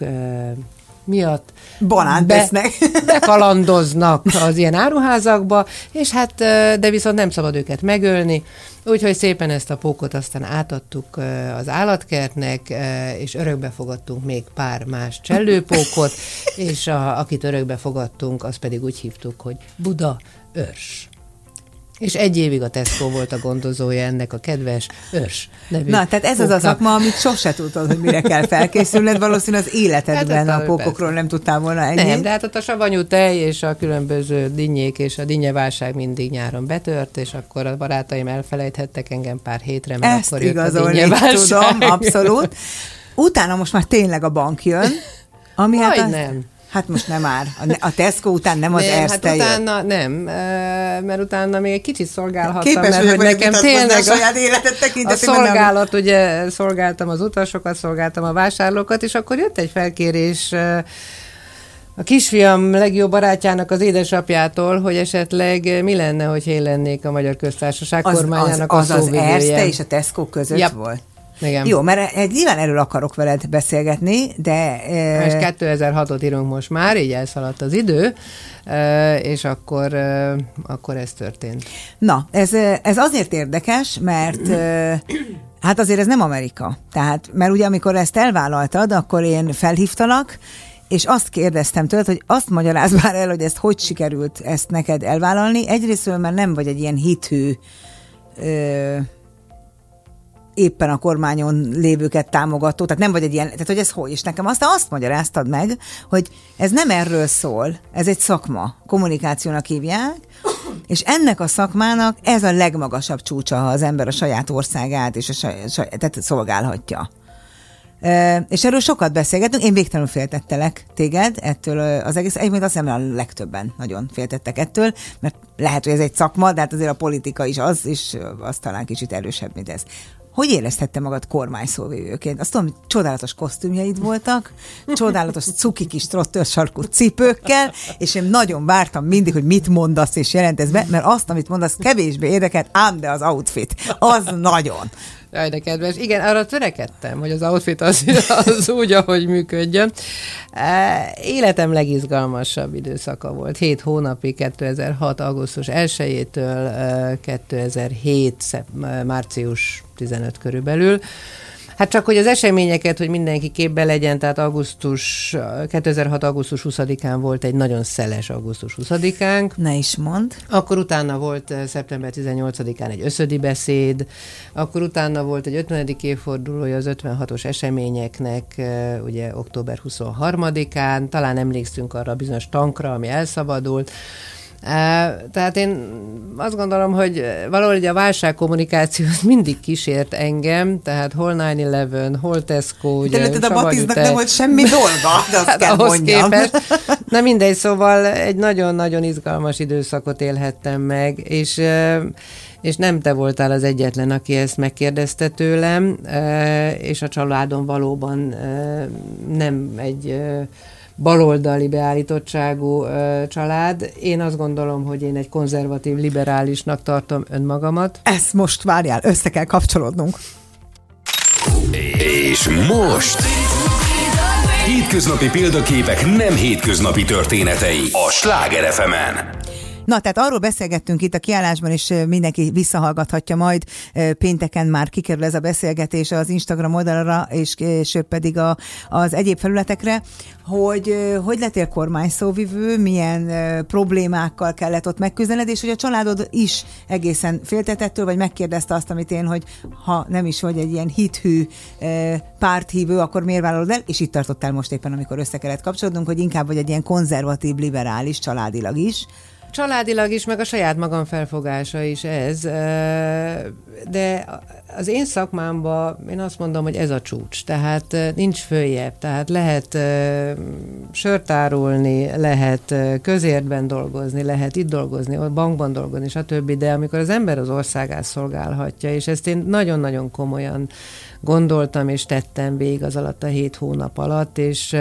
Speaker 2: miatt
Speaker 1: Banánt be, tesznek. *laughs*
Speaker 2: bekalandoznak az ilyen áruházakba, és hát, de viszont nem szabad őket megölni, úgyhogy szépen ezt a pókot aztán átadtuk az állatkertnek, és örökbe fogadtunk még pár más csellőpókot, és a, akit örökbe fogadtunk, azt pedig úgy hívtuk, hogy Buda őrs. És egy évig a Tesco volt a gondozója ennek a kedves őrs nevű
Speaker 1: Na, tehát ez póknak. az a szakma, amit sose tudtad, hogy mire kell felkészülned, valószínűleg az életedben hát, a pókokról nem tudtál volna ennyit.
Speaker 2: Nem, de hát ott a savanyú tej és a különböző dinnyék és a dinnyeválság mindig nyáron betört, és akkor a barátaim elfelejthettek engem pár hétre, mert
Speaker 1: Ezt
Speaker 2: akkor jött a
Speaker 1: tudom, abszolút. *laughs* Utána most már tényleg a bank jön, ami
Speaker 2: Majd
Speaker 1: hát
Speaker 2: az... nem.
Speaker 1: Hát most nem már. A Tesco után nem az
Speaker 2: nem,
Speaker 1: Erste
Speaker 2: hát utána nem, mert utána még egy kicsit szolgálhattam,
Speaker 1: Képes
Speaker 2: mert hogy nekem tényleg a,
Speaker 1: saját életet
Speaker 2: a szolgálat, nem. ugye szolgáltam az utasokat, szolgáltam a vásárlókat, és akkor jött egy felkérés a kisfiam legjobb barátjának az édesapjától, hogy esetleg mi lenne, hogy én lennék a Magyar Köztársaság
Speaker 1: az,
Speaker 2: kormányának
Speaker 1: az,
Speaker 2: az,
Speaker 1: az, az Erste és a Tesco között yep. volt?
Speaker 2: Igen.
Speaker 1: Jó, mert egy, nyilván erről akarok veled beszélgetni, de...
Speaker 2: E... És 2006-ot írunk most már, így elszaladt az idő, és akkor, akkor ez történt.
Speaker 1: Na, ez, ez azért érdekes, mert hát azért ez nem Amerika. Tehát, mert ugye amikor ezt elvállaltad, akkor én felhívtalak, és azt kérdeztem tőled, hogy azt magyaráz már el, hogy ezt hogy sikerült ezt neked elvállalni. Egyrésztről, mert nem vagy egy ilyen hithű éppen a kormányon lévőket támogató, tehát nem vagy egy ilyen, tehát hogy ez hogy, és nekem aztán azt magyaráztad meg, hogy ez nem erről szól, ez egy szakma, kommunikációnak hívják, és ennek a szakmának ez a legmagasabb csúcsa, ha az ember a saját országát és a saját, tehát szolgálhatja. E, és erről sokat beszélgetünk, én végtelenül féltettelek téged ettől az egész, egyébként azt hiszem, a legtöbben nagyon féltettek ettől, mert lehet, hogy ez egy szakma, de hát azért a politika is az, és az talán kicsit erősebb, mint ez. Hogy éreztette magad kormányszóvivőként? Azt tudom, hogy csodálatos kosztümjeid voltak, csodálatos cuki kis trottőrsarkú cipőkkel, és én nagyon vártam mindig, hogy mit mondasz és jelentesz be, mert azt, amit mondasz, kevésbé érdekelt, ám de az outfit, az nagyon.
Speaker 2: Jaj, de kedves. Igen, arra törekedtem, hogy az outfit az, az úgy, ahogy működjön. Életem legizgalmasabb időszaka volt. Hét hónapig, 2006. augusztus 1-től 2007. március 15 körülbelül. Hát csak, hogy az eseményeket, hogy mindenki képbe legyen, tehát augusztus, 2006. augusztus 20-án volt egy nagyon szeles augusztus 20-ánk.
Speaker 1: Ne is mond.
Speaker 2: Akkor utána volt eh, szeptember 18-án egy összödi beszéd, akkor utána volt egy 50. évfordulója az 56-os eseményeknek, eh, ugye október 23-án, talán emlékszünk arra a bizonyos tankra, ami elszabadult, tehát én azt gondolom, hogy valahogy a válságkommunikáció mindig kísért engem, tehát hol 9-11, hol Tesco, ugye,
Speaker 1: De a Batiznak nem volt semmi dolga, de azt *laughs* hát kell ahhoz mondjam. Képest.
Speaker 2: Na mindegy, szóval egy nagyon-nagyon izgalmas időszakot élhettem meg, és és nem te voltál az egyetlen, aki ezt megkérdezte tőlem, és a családom valóban nem egy baloldali beállítottságú család. Én azt gondolom, hogy én egy konzervatív, liberálisnak tartom önmagamat.
Speaker 1: Ezt most várjál, össze kell kapcsolódnunk.
Speaker 3: És most... Hétköznapi példaképek nem hétköznapi történetei a Sláger fm -en.
Speaker 1: Na, tehát arról beszélgettünk itt a kiállásban, és mindenki visszahallgathatja majd. Pénteken már kikerül ez a beszélgetés az Instagram oldalra, és később pedig a, az egyéb felületekre, hogy hogy lettél kormányszóvivő, milyen problémákkal kellett ott megküzdened, és hogy a családod is egészen féltetettől, vagy megkérdezte azt, amit én, hogy ha nem is vagy egy ilyen hithű párthívő, akkor miért vállalod el? És itt tartottál most éppen, amikor össze kellett kapcsolódnunk, hogy inkább vagy egy ilyen konzervatív, liberális családilag is.
Speaker 2: Családilag is, meg a saját magam felfogása is ez, de az én szakmámban én azt mondom, hogy ez a csúcs, tehát nincs följebb, tehát lehet sört árulni, lehet közértben dolgozni, lehet itt dolgozni, bankban dolgozni, stb., de amikor az ember az országát szolgálhatja, és ezt én nagyon-nagyon komolyan gondoltam és tettem végig az alatt a hét hónap alatt, és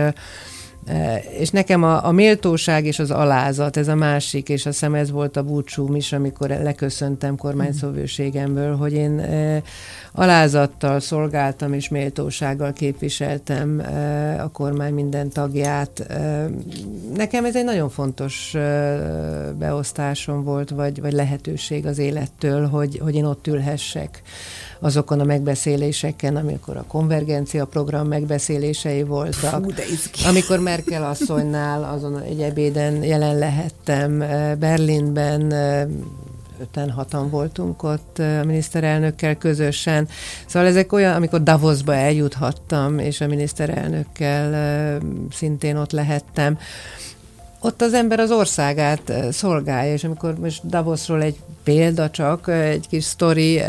Speaker 2: és nekem a, a méltóság és az alázat, ez a másik, és azt hiszem ez volt a búcsúm is, amikor leköszöntem kormányszóvőségemből, hogy én e, alázattal szolgáltam és méltósággal képviseltem a kormány minden tagját. Nekem ez egy nagyon fontos beosztásom volt, vagy, vagy lehetőség az élettől, hogy, hogy én ott ülhessek azokon a megbeszéléseken, amikor a konvergencia program megbeszélései voltak. Fú, amikor Merkel asszonynál azon egy ebéden jelen lehettem eh, Berlinben, öten, hatan voltunk ott a miniszterelnökkel közösen. Szóval ezek olyan, amikor Davosba eljuthattam, és a miniszterelnökkel szintén ott lehettem, ott az ember az országát szolgálja, és amikor most Davosról egy példa csak, egy kis sztori,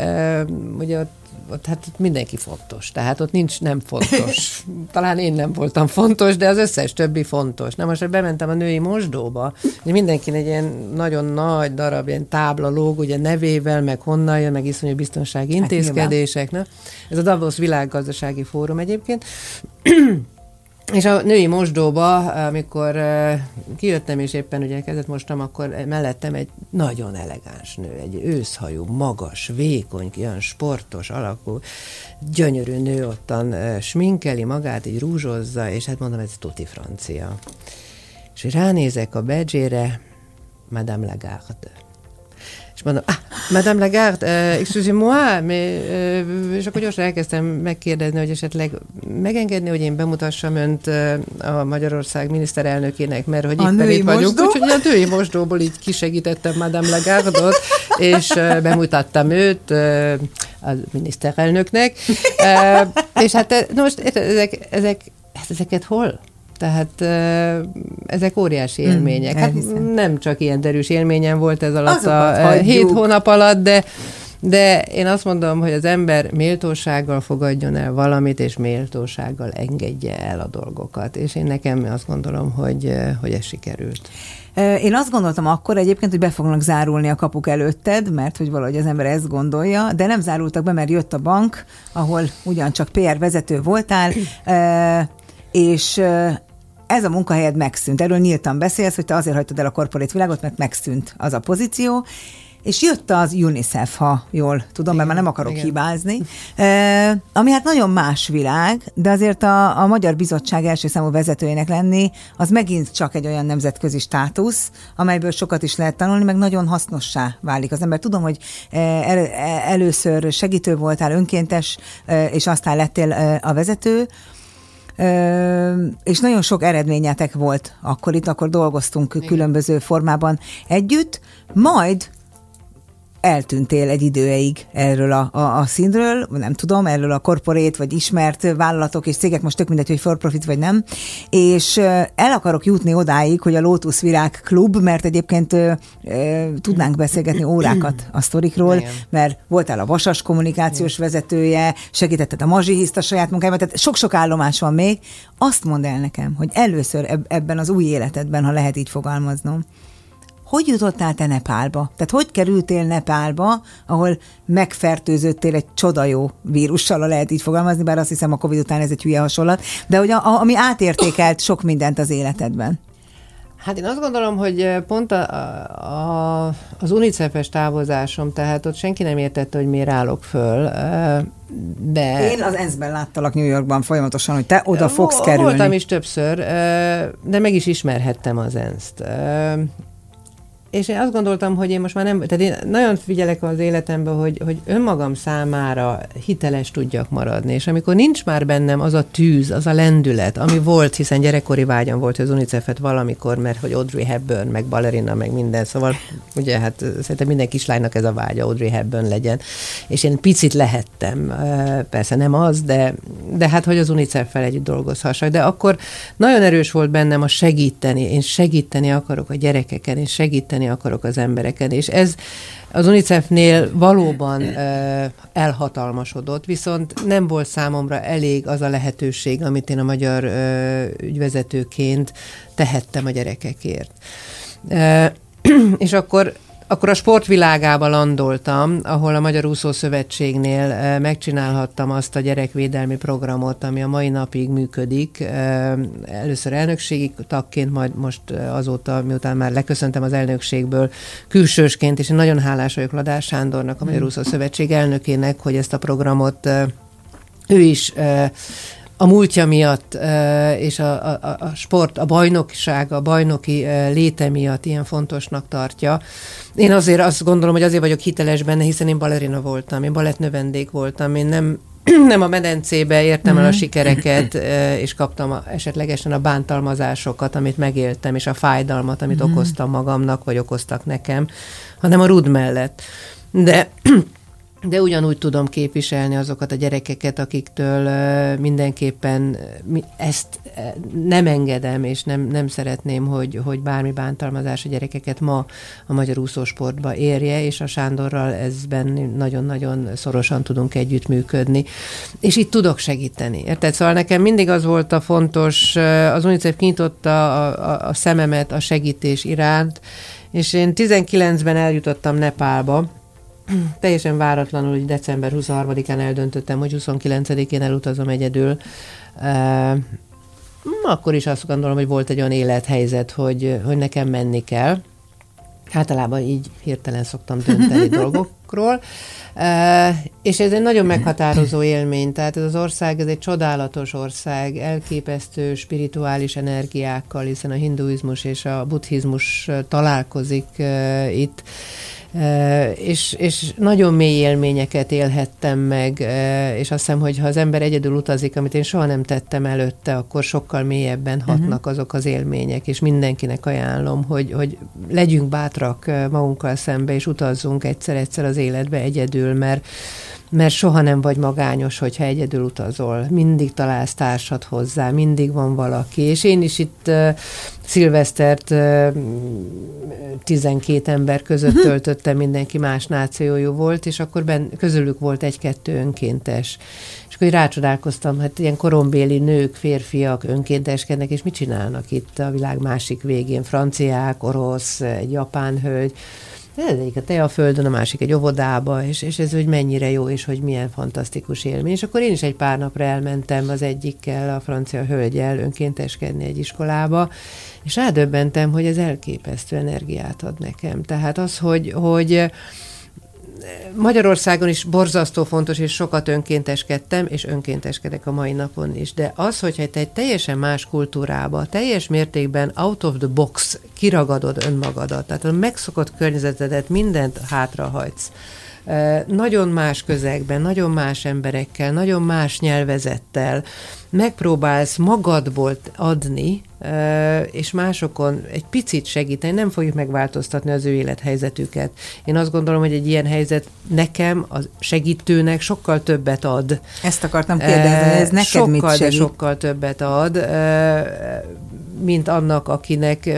Speaker 2: ugye ott ott hát ott mindenki fontos, tehát ott nincs nem fontos. *laughs* Talán én nem voltam fontos, de az összes többi fontos. Na most, hogy bementem a női mosdóba, hogy mindenki egy ilyen nagyon nagy darab, ilyen tábla lóg, ugye nevével, meg honnan jön, meg iszonyú biztonsági hát intézkedések. Hát, Ez a Davos világgazdasági fórum egyébként. És a női mosdóba, amikor kijöttem, és éppen ugye kezdett mostam, akkor mellettem egy nagyon elegáns nő, egy őszhajú, magas, vékony, olyan sportos alakú, gyönyörű nő ottan sminkeli magát, így rúzsozza, és hát mondom, ez tuti francia. És ránézek a badge Madame Lagarde és mondom, ah, Madame Lagarde, uh, excusez-moi, mais, uh, és akkor gyorsan elkezdtem megkérdezni, hogy esetleg megengedni, hogy én bemutassam önt uh, a Magyarország miniszterelnökének, mert hogy itt itt vagyunk, úgyhogy a női mosdóból így kisegítettem Madame Lagarde-ot, és uh, bemutattam őt uh, a miniszterelnöknek, uh, és hát most ezek, ezek, hát ezeket hol tehát ezek óriási hmm, élmények. Hát nem csak ilyen derűs élményem volt ez alatt Azokat a hagyjuk. hét hónap alatt, de de én azt mondom, hogy az ember méltósággal fogadjon el valamit, és méltósággal engedje el a dolgokat. És én nekem azt gondolom, hogy, hogy ez sikerült.
Speaker 1: Én azt gondoltam akkor egyébként, hogy be fognak zárulni a kapuk előtted, mert hogy valahogy az ember ezt gondolja, de nem zárultak be, mert jött a bank, ahol ugyancsak PR vezető voltál, és ez a munkahelyed megszűnt. Erről nyíltan beszélsz, hogy te azért hagytad el a korporét világot, mert megszűnt az a pozíció, és jött az UNICEF, ha jól tudom, igen, mert már nem akarok igen. hibázni, e, ami hát nagyon más világ, de azért a, a Magyar Bizottság első számú vezetőjének lenni, az megint csak egy olyan nemzetközi státusz, amelyből sokat is lehet tanulni, meg nagyon hasznossá válik az ember. Tudom, hogy el, először segítő voltál, önkéntes, és aztán lettél a vezető, és nagyon sok eredményetek volt akkor itt, akkor dolgoztunk Igen. különböző formában együtt, majd eltűntél egy időeig erről a, a, a színről, nem tudom, erről a korporét vagy ismert vállalatok és cégek, most tök mindegy, hogy for profit vagy nem, és el akarok jutni odáig, hogy a Lotus Virág Klub, mert egyébként ö, tudnánk beszélgetni órákat a sztorikról, Igen. mert voltál a Vasas kommunikációs Igen. vezetője, segítetted a Mazsihiszt a saját munkájában, tehát sok-sok állomás van még. Azt mondd el nekem, hogy először ebben az új életedben, ha lehet így fogalmaznom, hogy jutottál te Nepálba? Tehát hogy kerültél Nepálba, ahol megfertőzöttél egy csoda jó vírussal, lehet így fogalmazni, bár azt hiszem a Covid után ez egy hülye hasonlat, de hogy a, ami átértékelt sok mindent az életedben.
Speaker 2: Hát én azt gondolom, hogy pont a, a, az UNICEF-es távozásom, tehát ott senki nem értette, hogy miért állok föl. De...
Speaker 1: Én az ENSZ-ben láttalak New Yorkban folyamatosan, hogy te oda fogsz kerülni.
Speaker 2: Voltam is többször, de meg is ismerhettem az ENSZ-t és én azt gondoltam, hogy én most már nem, tehát én nagyon figyelek az életemben, hogy, hogy önmagam számára hiteles tudjak maradni, és amikor nincs már bennem az a tűz, az a lendület, ami volt, hiszen gyerekkori vágyam volt, hogy az UNICEF-et valamikor, mert hogy Audrey Hepburn, meg ballerina, meg minden, szóval ugye hát szerintem minden kislánynak ez a vágya, Audrey Hepburn legyen, és én picit lehettem, persze nem az, de, de hát, hogy az UNICEF-fel együtt dolgozhassak, de akkor nagyon erős volt bennem a segíteni, én segíteni akarok a gyerekeken, én segíteni segíteni akarok az embereken, és ez az UNICEF-nél valóban ö, elhatalmasodott, viszont nem volt számomra elég az a lehetőség, amit én a magyar ö, ügyvezetőként tehettem a gyerekekért. Ö, *clears throat* és akkor akkor a sportvilágába landoltam, ahol a Magyar Úszó Szövetségnél eh, megcsinálhattam azt a gyerekvédelmi programot, ami a mai napig működik. Eh, először elnökségi tagként, majd most eh, azóta, miután már leköszöntem az elnökségből, külsősként, és én nagyon hálás vagyok Ladás Sándornak, a Magyar Úszó Szövetség elnökének, hogy ezt a programot ő is a múltja miatt és a, a, a sport, a bajnokság, a bajnoki léte miatt ilyen fontosnak tartja. Én azért azt gondolom, hogy azért vagyok hiteles benne, hiszen én balerina voltam, én balettnövendék voltam, én nem *clears throat* nem a medencébe értem el a mhm. sikereket, *clears throat* és kaptam a, esetlegesen a bántalmazásokat, amit megéltem, és a fájdalmat, amit mm. okoztam magamnak, vagy okoztak nekem, hanem a rud mellett. De *clears throat* de ugyanúgy tudom képviselni azokat a gyerekeket, akiktől mindenképpen ezt nem engedem, és nem, nem szeretném, hogy, hogy bármi bántalmazás a gyerekeket ma a magyar úszósportba érje, és a Sándorral ezben nagyon-nagyon szorosan tudunk együttműködni. És itt tudok segíteni. Érted? Szóval nekem mindig az volt a fontos, az UNICEF kinyitotta a, a, a szememet a segítés iránt, és én 19-ben eljutottam Nepálba, *clears throat* teljesen váratlanul, hogy december 23-án eldöntöttem, hogy 29-én elutazom egyedül. Akkor is azt gondolom, hogy volt egy olyan élethelyzet, hogy, hogy nekem menni kell. Általában így hirtelen szoktam dönteni *laughs* dolgokról. És ez egy nagyon meghatározó élmény, tehát ez az ország, ez egy csodálatos ország, elképesztő spirituális energiákkal, hiszen a hinduizmus és a buddhizmus találkozik itt és, és nagyon mély élményeket élhettem meg, és azt hiszem, hogy ha az ember egyedül utazik, amit én soha nem tettem előtte, akkor sokkal mélyebben mhm. hatnak azok az élmények, és mindenkinek ajánlom, hogy, hogy legyünk bátrak magunkkal szembe, és utazzunk egyszer-egyszer az életbe egyedül, mert mert soha nem vagy magányos, hogyha egyedül utazol. Mindig találsz társat hozzá, mindig van valaki. És én is itt uh, szilvesztert uh, 12 ember között uh-huh. töltöttem, mindenki más nációjú volt, és akkor ben, közülük volt egy-kettő önkéntes. És akkor rácsodálkoztam, hát ilyen korombéli nők, férfiak önkénteskednek, és mit csinálnak itt a világ másik végén? Franciák, orosz, egy japán hölgy ez egyik a te a földön, a másik egy óvodába, és, és ez hogy mennyire jó, és hogy milyen fantasztikus élmény. És akkor én is egy pár napra elmentem az egyikkel, a francia hölgyel önkénteskedni egy iskolába, és rádöbbentem, hogy ez elképesztő energiát ad nekem. Tehát az, hogy, hogy Magyarországon is borzasztó fontos, és sokat önkénteskedtem, és önkénteskedek a mai napon is. De az, hogyha te egy teljesen más kultúrába, teljes mértékben out of the box kiragadod önmagadat, tehát a megszokott környezetedet mindent hátrahagysz, nagyon más közegben, nagyon más emberekkel, nagyon más nyelvezettel megpróbálsz magadból adni, és másokon egy picit segíteni, nem fogjuk megváltoztatni az ő élethelyzetüket. Én azt gondolom, hogy egy ilyen helyzet nekem, a segítőnek sokkal többet ad.
Speaker 1: Ezt akartam kérdezni, ez neked
Speaker 2: sokkal,
Speaker 1: mit segít?
Speaker 2: de sokkal többet ad mint annak, akinek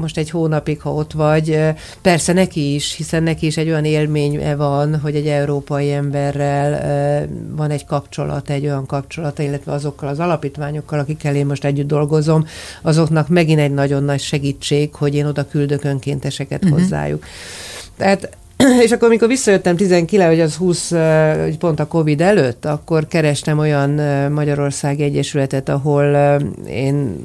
Speaker 2: most egy hónapig, ha ott vagy, persze neki is, hiszen neki is egy olyan élmény van, hogy egy európai emberrel van egy kapcsolat, egy olyan kapcsolata, illetve azokkal az alapítványokkal, akikkel én most együtt dolgozom, azoknak megint egy nagyon nagy segítség, hogy én oda küldök önkénteseket uh-huh. hozzájuk. Tehát *clears throat* és akkor, amikor visszajöttem 19, hogy az 20 pont a Covid előtt, akkor kerestem olyan Magyarországi Egyesületet, ahol én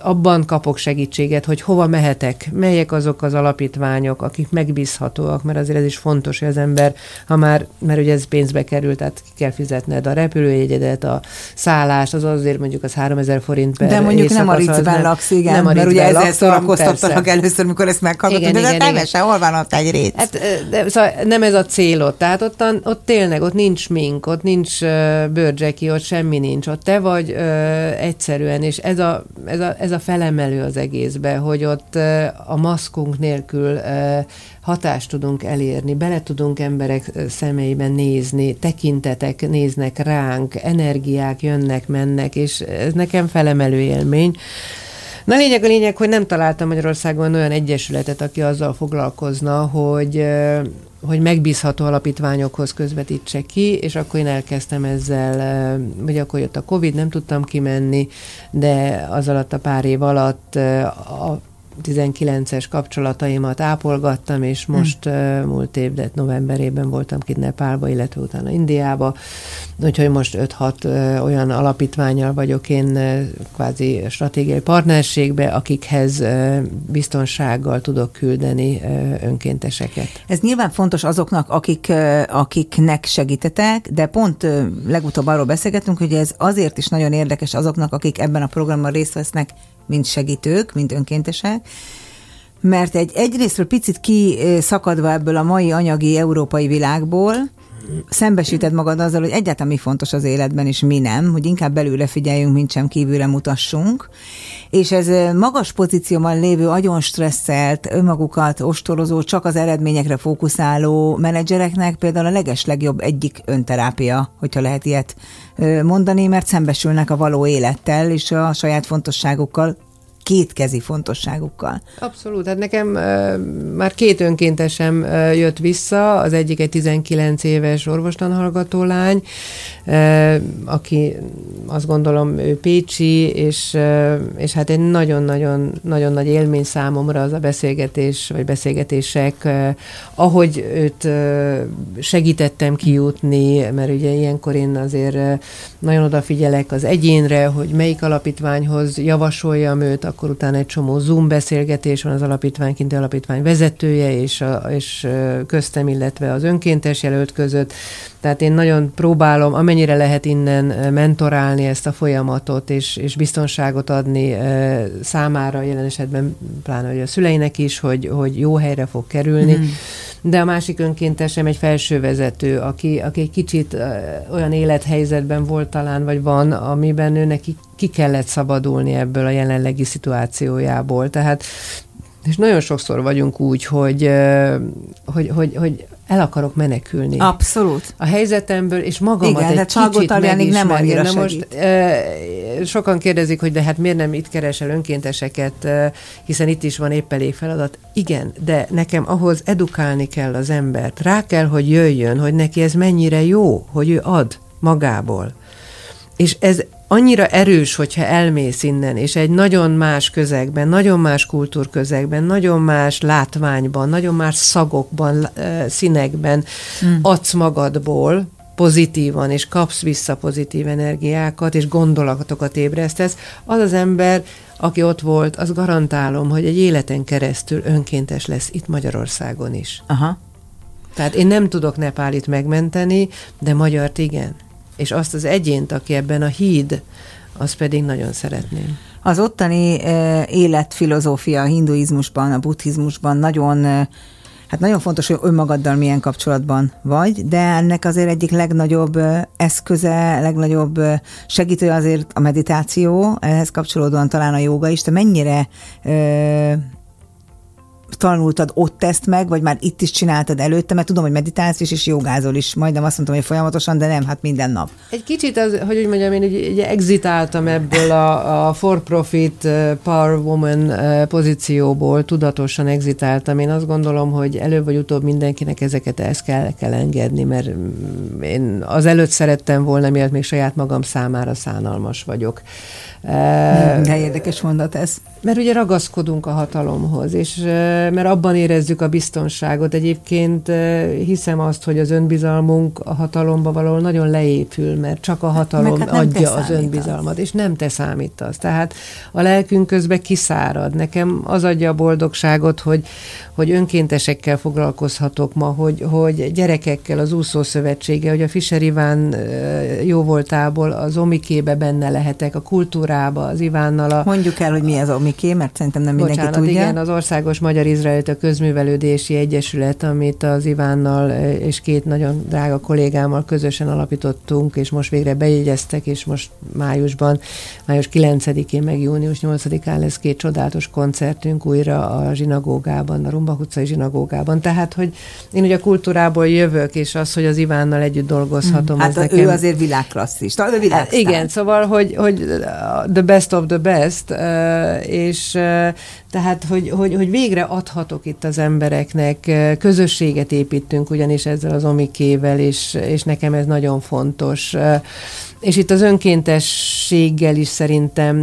Speaker 2: abban kapok segítséget, hogy hova mehetek, melyek azok az alapítványok, akik megbízhatóak, mert azért ez is fontos, hogy az ember, ha már, mert ugye ez pénzbe kerül, tehát ki kell fizetned a repülőjegyedet, a szállást, az azért mondjuk az 3000 forint
Speaker 1: per De mondjuk nem a Ritzben laksz, igen, nem a mert ugye ezzel szórakoztattalak először, mikor ezt meghallgatod, de igen, nem hol van ott egy rész? Hát,
Speaker 2: de, szóval nem ez a célod, tehát ott, ott tényleg, ott nincs mink, ott nincs uh, bőrcseki, ott semmi nincs, ott te vagy uh, egyszerűen, és ez a, ez a, ez a felemelő az egészbe, hogy ott a maszkunk nélkül hatást tudunk elérni, bele tudunk emberek szemeiben nézni, tekintetek néznek ránk, energiák jönnek, mennek, és ez nekem felemelő élmény. Na lényeg a lényeg, hogy nem találtam Magyarországon olyan egyesületet, aki azzal foglalkozna, hogy hogy megbízható alapítványokhoz közvetítse ki, és akkor én elkezdtem ezzel, vagy akkor jött a Covid, nem tudtam kimenni, de az alatt a pár év alatt a 19-es kapcsolataimat ápolgattam, és hm. most hmm. múlt év, de novemberében voltam kidnapálva, illetve utána Indiába, úgyhogy most 5-6 uh, olyan alapítványal vagyok én kvázi stratégiai partnerségbe, akikhez biztonsággal tudok küldeni önkénteseket.
Speaker 1: Ez nyilván fontos azoknak, akik, akiknek segítetek, de pont legutóbb arról beszélgettünk, hogy ez azért is nagyon érdekes azoknak, akik ebben a programban részt vesznek, mint segítők, mint önkéntesek, mert egy egyrésztről picit kiszakadva ebből a mai anyagi európai világból, szembesíted magad azzal, hogy egyáltalán mi fontos az életben, és mi nem, hogy inkább belőle figyeljünk, mint sem kívülre mutassunk. És ez magas pozícióban lévő, nagyon stresszelt, önmagukat ostorozó, csak az eredményekre fókuszáló menedzsereknek például a leges legjobb egyik önterápia, hogyha lehet ilyet mondani, mert szembesülnek a való élettel és a saját fontosságukkal, kétkezi fontosságukkal.
Speaker 2: Abszolút, hát nekem uh, már két önkéntesem uh, jött vissza, az egyik egy 19 éves orvostanhallgató lány, uh, aki azt gondolom ő Pécsi, és, uh, és hát egy nagyon-nagyon nagyon nagy élmény számomra az a beszélgetés, vagy beszélgetések, uh, ahogy őt uh, segítettem kijutni, mert ugye ilyenkor én azért uh, nagyon odafigyelek az egyénre, hogy melyik alapítványhoz javasoljam őt, akkor utána egy csomó Zoom beszélgetés van az alapítvány, kinti alapítvány vezetője és, a, és köztem, illetve az önkéntes jelölt között. Tehát én nagyon próbálom, amennyire lehet innen mentorálni ezt a folyamatot, és, és biztonságot adni számára, jelen esetben pláne hogy a szüleinek is, hogy, hogy jó helyre fog kerülni. Mm de a másik önkéntesem egy felsővezető, aki, aki egy kicsit olyan élethelyzetben volt talán, vagy van, amiben ő neki ki kellett szabadulni ebből a jelenlegi szituációjából. Tehát és nagyon sokszor vagyunk úgy, hogy, hogy, hogy, hogy el akarok menekülni.
Speaker 1: Abszolút.
Speaker 2: A helyzetemből, és magamat Igen, egy kicsit megismerni. nem annyira Na most e, sokan kérdezik, hogy de hát miért nem itt keresel önkénteseket, e, hiszen itt is van épp elég feladat. Igen, de nekem ahhoz edukálni kell az embert. Rá kell, hogy jöjjön, hogy neki ez mennyire jó, hogy ő ad magából. És ez annyira erős, hogyha elmész innen, és egy nagyon más közegben, nagyon más kultúrközegben, nagyon más látványban, nagyon más szagokban, színekben hmm. adsz magadból, pozitívan, és kapsz vissza pozitív energiákat, és gondolatokat ébresztesz, az az ember, aki ott volt, az garantálom, hogy egy életen keresztül önkéntes lesz itt Magyarországon is. Aha. Tehát én nem tudok Nepálit megmenteni, de magyart igen és azt az egyént, aki ebben a híd, az pedig nagyon szeretném.
Speaker 1: Az ottani e, életfilozófia a hinduizmusban, a buddhizmusban nagyon e, Hát nagyon fontos, hogy önmagaddal milyen kapcsolatban vagy, de ennek azért egyik legnagyobb eszköze, legnagyobb segítője azért a meditáció, ehhez kapcsolódóan talán a joga is. Te mennyire tanultad ott ezt meg, vagy már itt is csináltad előtte, mert tudom, hogy meditálsz is, és jogázol is, majdnem azt mondtam, hogy folyamatosan, de nem, hát minden nap.
Speaker 2: Egy kicsit, az, hogy úgy mondjam, én ugye, ugye exitáltam ebből a, a for-profit power woman pozícióból, tudatosan exitáltam. Én azt gondolom, hogy előbb vagy utóbb mindenkinek ezeket ezt kell, kell engedni, mert én az előtt szerettem volna, miért még saját magam számára szánalmas vagyok.
Speaker 1: De érdekes mondat ez.
Speaker 2: Mert ugye ragaszkodunk a hatalomhoz, és mert abban érezzük a biztonságot. Egyébként hiszem azt, hogy az önbizalmunk a hatalomba való nagyon leépül, mert csak a hatalom hát adja az önbizalmat, és nem te számítasz. Tehát a lelkünk közben kiszárad. Nekem az adja a boldogságot, hogy, hogy önkéntesekkel foglalkozhatok ma, hogy, hogy gyerekekkel az úszószövetsége, hogy a Fischer Iván jó voltából az Omikébe benne lehetek, a kultúrába, az Ivánnal. A,
Speaker 1: Mondjuk el, hogy mi az Omiké, mert szerintem nem mindenki
Speaker 2: Bocsánat,
Speaker 1: tudja.
Speaker 2: igen, az Országos Magyar Izraelit a Közművelődési Egyesület, amit az Ivánnal és két nagyon drága kollégámmal közösen alapítottunk, és most végre bejegyeztek, és most májusban, május 9-én, meg június 8-án lesz két csodálatos koncertünk újra a zsinagógában, a Rumbach utcai zsinagógában. Tehát, hogy én ugye a kultúrából jövök, és az, hogy az Ivánnal együtt dolgozhatom,
Speaker 1: Hát
Speaker 2: az
Speaker 1: ő
Speaker 2: nekem...
Speaker 1: azért világklasszis, de világsztár.
Speaker 2: Igen, szóval, hogy, hogy the best of the best, és tehát, hogy, hogy, hogy végre adhatok itt az embereknek, közösséget építünk ugyanis ezzel az omikével, és, és nekem ez nagyon fontos. És itt az önkéntességgel is szerintem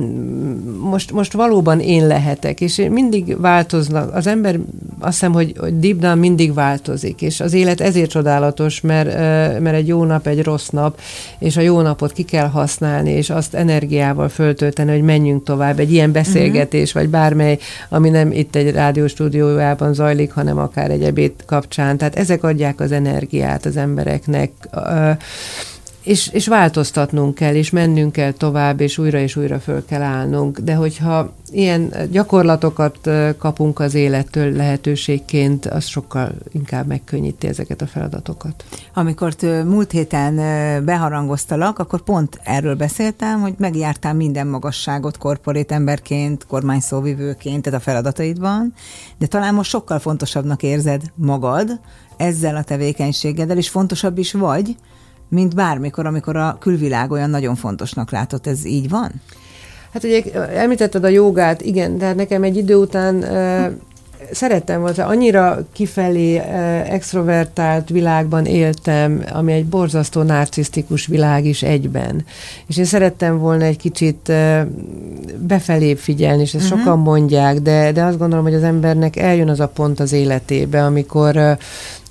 Speaker 2: most, most valóban én lehetek, és mindig változnak. Az ember azt hiszem, hogy, hogy deep down mindig változik, és az élet ezért csodálatos, mert, mert egy jó nap egy rossz nap, és a jó napot ki kell használni, és azt energiával föltölteni, hogy menjünk tovább. Egy ilyen beszélgetés, uh-huh. vagy bármely, ami nem itt egy rádióstúdiójában zajlik, hanem akár egy ebéd kapcsán. Tehát ezek adják az energiát az embereknek és, és változtatnunk kell, és mennünk kell tovább, és újra és újra föl kell állnunk. De hogyha ilyen gyakorlatokat kapunk az élettől lehetőségként, az sokkal inkább megkönnyíti ezeket a feladatokat.
Speaker 1: Amikor múlt héten beharangoztalak, akkor pont erről beszéltem, hogy megjártál minden magasságot korporét emberként, kormányszóvivőként, tehát a feladataidban, de talán most sokkal fontosabbnak érzed magad ezzel a tevékenységeddel, és fontosabb is vagy, mint bármikor, amikor a külvilág olyan nagyon fontosnak látott. Ez így van?
Speaker 2: Hát ugye említetted a jogát, igen, de nekem egy idő után uh, szerettem volna, annyira kifelé extrovertált világban éltem, ami egy borzasztó narcisztikus világ is egyben. És én szerettem volna egy kicsit befelé figyelni, és ezt uh-huh. sokan mondják, de, de azt gondolom, hogy az embernek eljön az a pont az életébe, amikor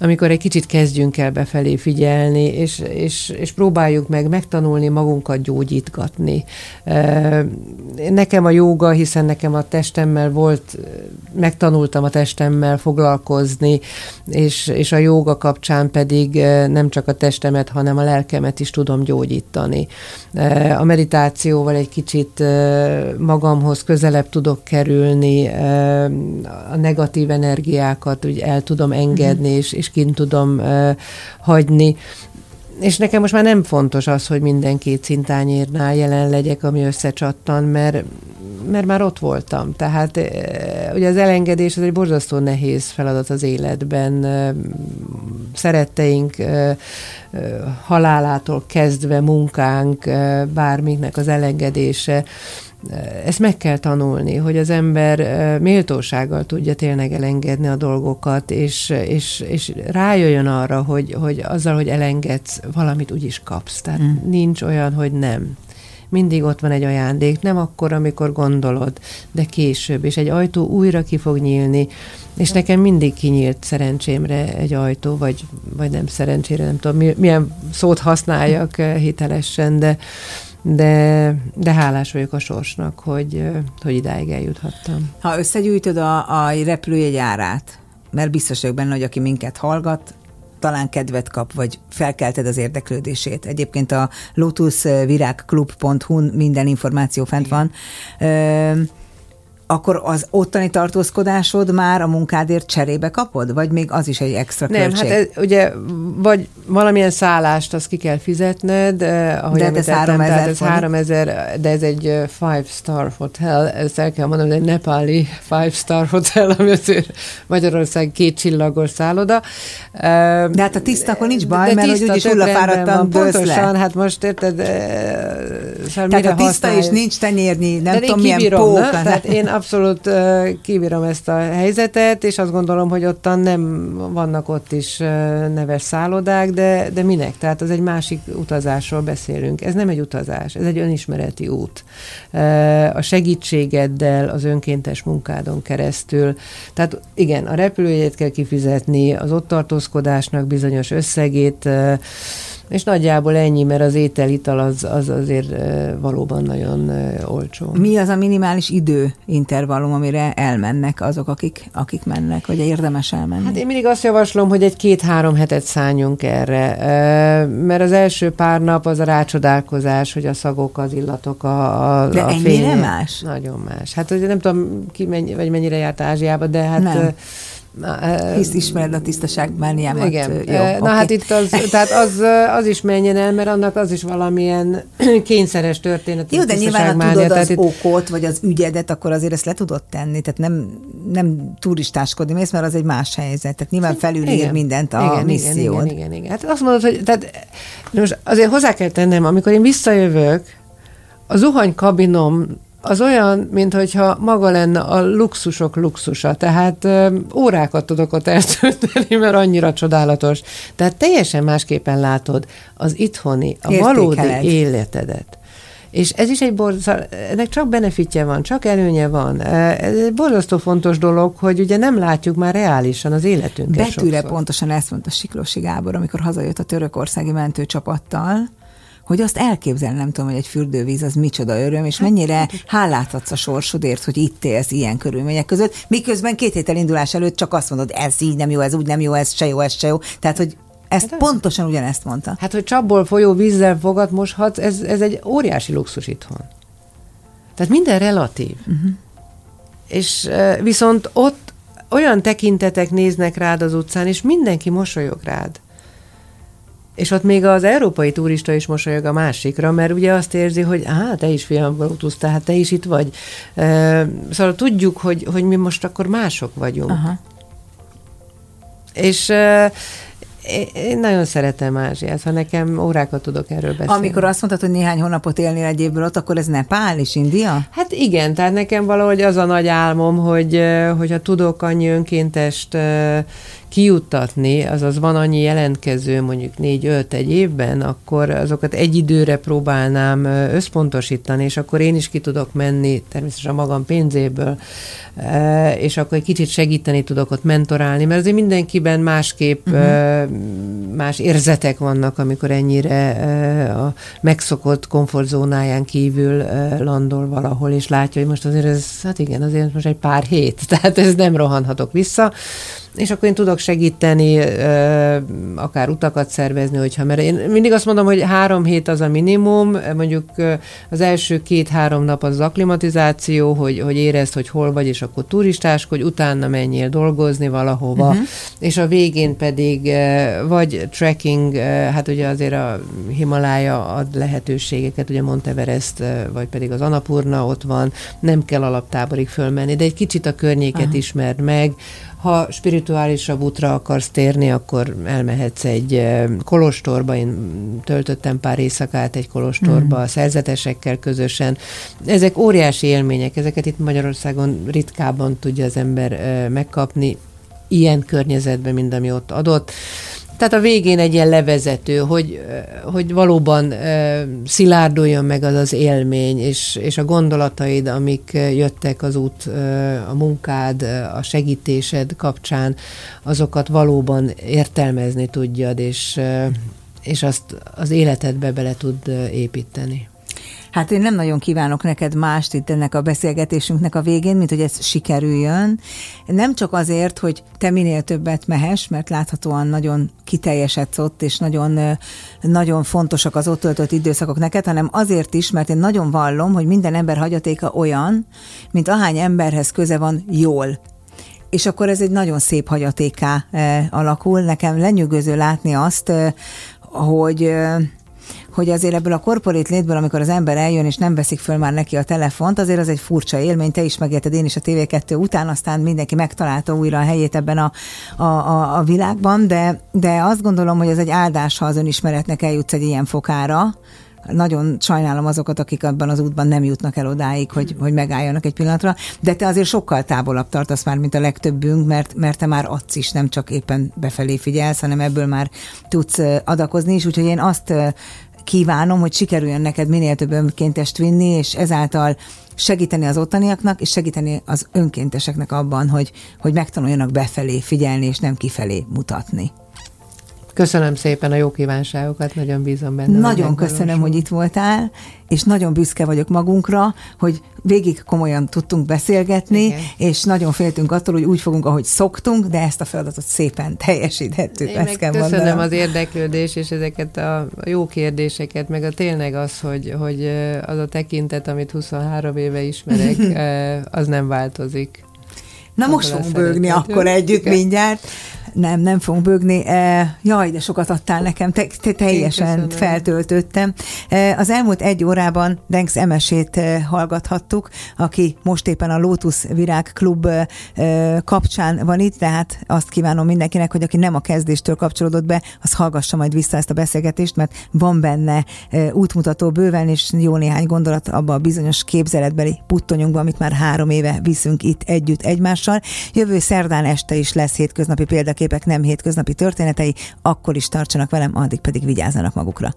Speaker 2: amikor egy kicsit kezdjünk el befelé figyelni, és, és, és próbáljuk meg megtanulni magunkat gyógyítgatni. Nekem a jóga, hiszen nekem a testemmel volt, megtanultam a testemmel foglalkozni, és, és a jóga kapcsán pedig nem csak a testemet, hanem a lelkemet is tudom gyógyítani. A meditációval egy kicsit magamhoz közelebb tudok kerülni, a negatív energiákat úgy el tudom engedni, mm-hmm. és, és kint tudom hagyni. És nekem most már nem fontos az, hogy minden két szintányérnál jelen legyek, ami összecsattan, mert, mert már ott voltam. Tehát ugye az elengedés az egy borzasztó nehéz feladat az életben. Szeretteink halálától kezdve munkánk, bárminknek az elengedése, ezt meg kell tanulni, hogy az ember méltósággal tudja tényleg elengedni a dolgokat, és, és, és rájöjjön arra, hogy, hogy azzal, hogy elengedsz, valamit úgyis kapsz. Tehát mm. nincs olyan, hogy nem. Mindig ott van egy ajándék, nem akkor, amikor gondolod, de később, és egy ajtó újra ki fog nyílni, és nekem mindig kinyílt szerencsémre egy ajtó, vagy, vagy nem szerencsére, nem tudom, milyen szót használjak hitelesen, de, de, de hálás vagyok a sorsnak, hogy, hogy idáig eljuthattam.
Speaker 1: Ha összegyűjtöd a, a repülőjegy árát, mert biztos vagyok benne, hogy aki minket hallgat, talán kedvet kap, vagy felkelted az érdeklődését. Egyébként a lotusvirágklub.hu minden információ fent Igen. van. Ö, akkor az ottani tartózkodásod már a munkádért cserébe kapod? Vagy még az is egy extra
Speaker 2: Nem,
Speaker 1: költség?
Speaker 2: hát ez, ugye, vagy valamilyen szállást azt ki kell fizetned, eh, ahogy
Speaker 1: De hát ez
Speaker 2: említettem,
Speaker 1: 3000
Speaker 2: tehát ez
Speaker 1: forint.
Speaker 2: 3000, de ez egy eh, five star hotel, ezt el kell mondanom, egy nepáli five star hotel, ami azért Magyarország két csillagos szálloda. Eh,
Speaker 1: De hát a tiszta, akkor nincs baj,
Speaker 2: de
Speaker 1: mert hogy
Speaker 2: tiszta,
Speaker 1: úgyis
Speaker 2: tök
Speaker 1: hullafáradtan le.
Speaker 2: Pontosan, hát most érted, eh, szóval
Speaker 1: Tehát a tiszta és
Speaker 2: használj-
Speaker 1: nincs tenyérnyi, nem
Speaker 2: de
Speaker 1: tudom milyen
Speaker 2: kibírom,
Speaker 1: pók.
Speaker 2: ne? Tehát én abszolút kibírom ezt a helyzetet, és azt gondolom, hogy ottan nem vannak ott is neves szállodák, de, de minek? Tehát az egy másik utazásról beszélünk. Ez nem egy utazás, ez egy önismereti út. A segítségeddel, az önkéntes munkádon keresztül. Tehát igen, a repülőjét kell kifizetni, az ott tartózkodásnak bizonyos összegét, és nagyjából ennyi, mert az étel-ital az, az azért valóban nagyon olcsó.
Speaker 1: Mi az a minimális idő intervallum, amire elmennek azok, akik, akik mennek, vagy érdemes elmenni?
Speaker 2: Hát én mindig azt javaslom, hogy egy két-három hetet szálljunk erre, mert az első pár nap az a rácsodálkozás, hogy a szagok, az illatok, a, a,
Speaker 1: De
Speaker 2: a
Speaker 1: ennyire más?
Speaker 2: Nagyon más. Hát ugye nem tudom, ki mennyi, vagy mennyire járt Ázsiába, de hát...
Speaker 1: Nem.
Speaker 2: Ö,
Speaker 1: Hisz ismered a tisztaság mániámat.
Speaker 2: igen.
Speaker 1: Jó,
Speaker 2: Na
Speaker 1: oké.
Speaker 2: hát itt az, tehát az, az is menjen el, mert annak az is valamilyen *clears throat* kényszeres történet.
Speaker 1: Jó, de nyilván, ha tudod az
Speaker 2: itt-
Speaker 1: okot, vagy az ügyedet, akkor azért ezt le tudod tenni. Tehát nem, nem turistáskodni mész, mert az egy más helyzet. Tehát nyilván felülír mindent a
Speaker 2: igen,
Speaker 1: missziód.
Speaker 2: Igen, igen, igen. Hát azt mondod, hogy tehát, most azért hozzá kell tennem, amikor én visszajövök, a zuhanykabinom az olyan, mint hogyha maga lenne a luxusok luxusa. Tehát ö, órákat tudok ott eltölteni, mert annyira csodálatos. Tehát teljesen másképpen látod az itthoni, a valódi életedet. És ez is egy borzasztó, ennek csak benefitje van, csak előnye van. Ez egy borzasztó fontos dolog, hogy ugye nem látjuk már reálisan az életünket
Speaker 1: Betűre
Speaker 2: sokszor.
Speaker 1: pontosan ezt mondta Siklósi Gábor, amikor hazajött a törökországi mentőcsapattal, hogy azt elképzelni nem tudom, hogy egy fürdővíz az micsoda öröm, és mennyire hálát adsz a sorsodért, hogy itt élsz ilyen körülmények között, miközben két héttel indulás előtt csak azt mondod, ez így nem jó, ez úgy nem jó, ez se jó, ez se jó. Tehát, hogy ezt pontosan ugyanezt mondta.
Speaker 2: Hát, hogy csapból folyó vízzel fogat moshatsz, ez, ez egy óriási luxus itthon. Tehát minden relatív. Uh-huh. És viszont ott olyan tekintetek néznek rád az utcán, és mindenki mosolyog rád. És ott még az európai turista is mosolyog a másikra, mert ugye azt érzi, hogy á, te is fiam utaztál, hát te is itt vagy. Szóval tudjuk, hogy, hogy mi most akkor mások vagyunk.
Speaker 1: Aha.
Speaker 2: És én- nagyon szeretem Ázsiát, ha nekem órákat tudok erről beszélni.
Speaker 1: Amikor azt mondtad, hogy néhány hónapot élnél egy évből ott, akkor ez Nepál és India?
Speaker 2: Hát igen, tehát nekem valahogy az a nagy álmom, hogy hogyha tudok annyi önkéntest kijuttatni, azaz van annyi jelentkező, mondjuk négy-öt egy évben, akkor azokat egy időre próbálnám összpontosítani, és akkor én is ki tudok menni, természetesen a magam pénzéből, és akkor egy kicsit segíteni tudok ott mentorálni, mert azért mindenkiben másképp uh-huh. más érzetek vannak, amikor ennyire a megszokott komfortzónáján kívül landol valahol, és látja, hogy most azért ez, hát igen, azért most egy pár hét, *laughs* tehát ez nem rohanhatok vissza, és akkor én tudok segíteni, akár utakat szervezni, hogyha, mert én mindig azt mondom, hogy három hét az a minimum, mondjuk az első két-három nap az aklimatizáció, hogy, hogy érezd, hogy hol vagy, és akkor turistáskodj, utána menjél dolgozni valahova, uh-huh. és a végén pedig vagy trekking, hát ugye azért a Himalája ad lehetőségeket, ugye Monteverest, vagy pedig az Anapurna ott van, nem kell alaptáborig fölmenni, de egy kicsit a környéket uh-huh. ismerd meg, ha spirituálisabb útra akarsz térni, akkor elmehetsz egy eh, kolostorba. Én töltöttem pár éjszakát egy kolostorba, mm. szerzetesekkel közösen. Ezek óriási élmények, ezeket itt Magyarországon ritkábban tudja az ember eh, megkapni, ilyen környezetben, mint ami ott adott. Tehát a végén egy ilyen levezető, hogy, hogy valóban szilárduljon meg az az élmény, és, és a gondolataid, amik jöttek az út, a munkád, a segítésed kapcsán, azokat valóban értelmezni tudjad, és, és azt az életedbe bele tud építeni.
Speaker 1: Hát én nem nagyon kívánok neked mást itt ennek a beszélgetésünknek a végén, mint hogy ez sikerüljön. Nem csak azért, hogy te minél többet mehess, mert láthatóan nagyon kiteljesedsz ott, és nagyon, nagyon fontosak az ott töltött időszakok neked, hanem azért is, mert én nagyon vallom, hogy minden ember hagyatéka olyan, mint ahány emberhez köze van jól és akkor ez egy nagyon szép hagyatéká alakul. Nekem lenyűgöző látni azt, hogy hogy azért ebből a korporét létből, amikor az ember eljön, és nem veszik föl már neki a telefont, azért az egy furcsa élmény, te is megérted, én is a TV2 után, aztán mindenki megtalálta újra a helyét ebben a, a, a, a világban, de, de azt gondolom, hogy ez egy áldás, ha az önismeretnek eljutsz egy ilyen fokára, nagyon sajnálom azokat, akik abban az útban nem jutnak el odáig, hogy, hogy megálljanak egy pillanatra, de te azért sokkal távolabb tartasz már, mint a legtöbbünk, mert, mert te már adsz is, nem csak éppen befelé figyelsz, hanem ebből már tudsz adakozni is, úgyhogy én azt kívánom, hogy sikerüljön neked minél több önkéntest vinni, és ezáltal segíteni az ottaniaknak, és segíteni az önkénteseknek abban, hogy, hogy megtanuljanak befelé figyelni, és nem kifelé mutatni.
Speaker 2: Köszönöm szépen a jó kívánságokat, nagyon bízom benne.
Speaker 1: Nagyon köszönöm, hogy itt voltál, és nagyon büszke vagyok magunkra, hogy végig komolyan tudtunk beszélgetni, Igen. és nagyon féltünk attól, hogy úgy fogunk, ahogy szoktunk, de ezt a feladatot szépen teljesíthettük.
Speaker 2: Én kell köszönöm mondanom. az érdeklődés, és ezeket a jó kérdéseket, meg a tényleg az, hogy, hogy az a tekintet, amit 23 éve ismerek, *laughs* az nem változik.
Speaker 1: Na most fogunk bőgni akkor együtt mindjárt. Nem, nem fogunk bőgni. E, jaj, de sokat adtál nekem, te, te teljesen feltöltöttem. E, az elmúlt egy órában Denks Emesét e, hallgathattuk, aki most éppen a Lotus Virág Klub kapcsán van itt, tehát azt kívánom mindenkinek, hogy aki nem a kezdéstől kapcsolódott be, az hallgassa majd vissza ezt a beszélgetést, mert van benne útmutató bőven, és jó néhány gondolat abban a bizonyos képzeletbeli puttonyunkban, amit már három éve viszünk itt együtt egymással. Jövő szerdán este is lesz hétköznapi példakép képek nem hétköznapi történetei, akkor is tartsanak velem, addig pedig vigyázzanak magukra.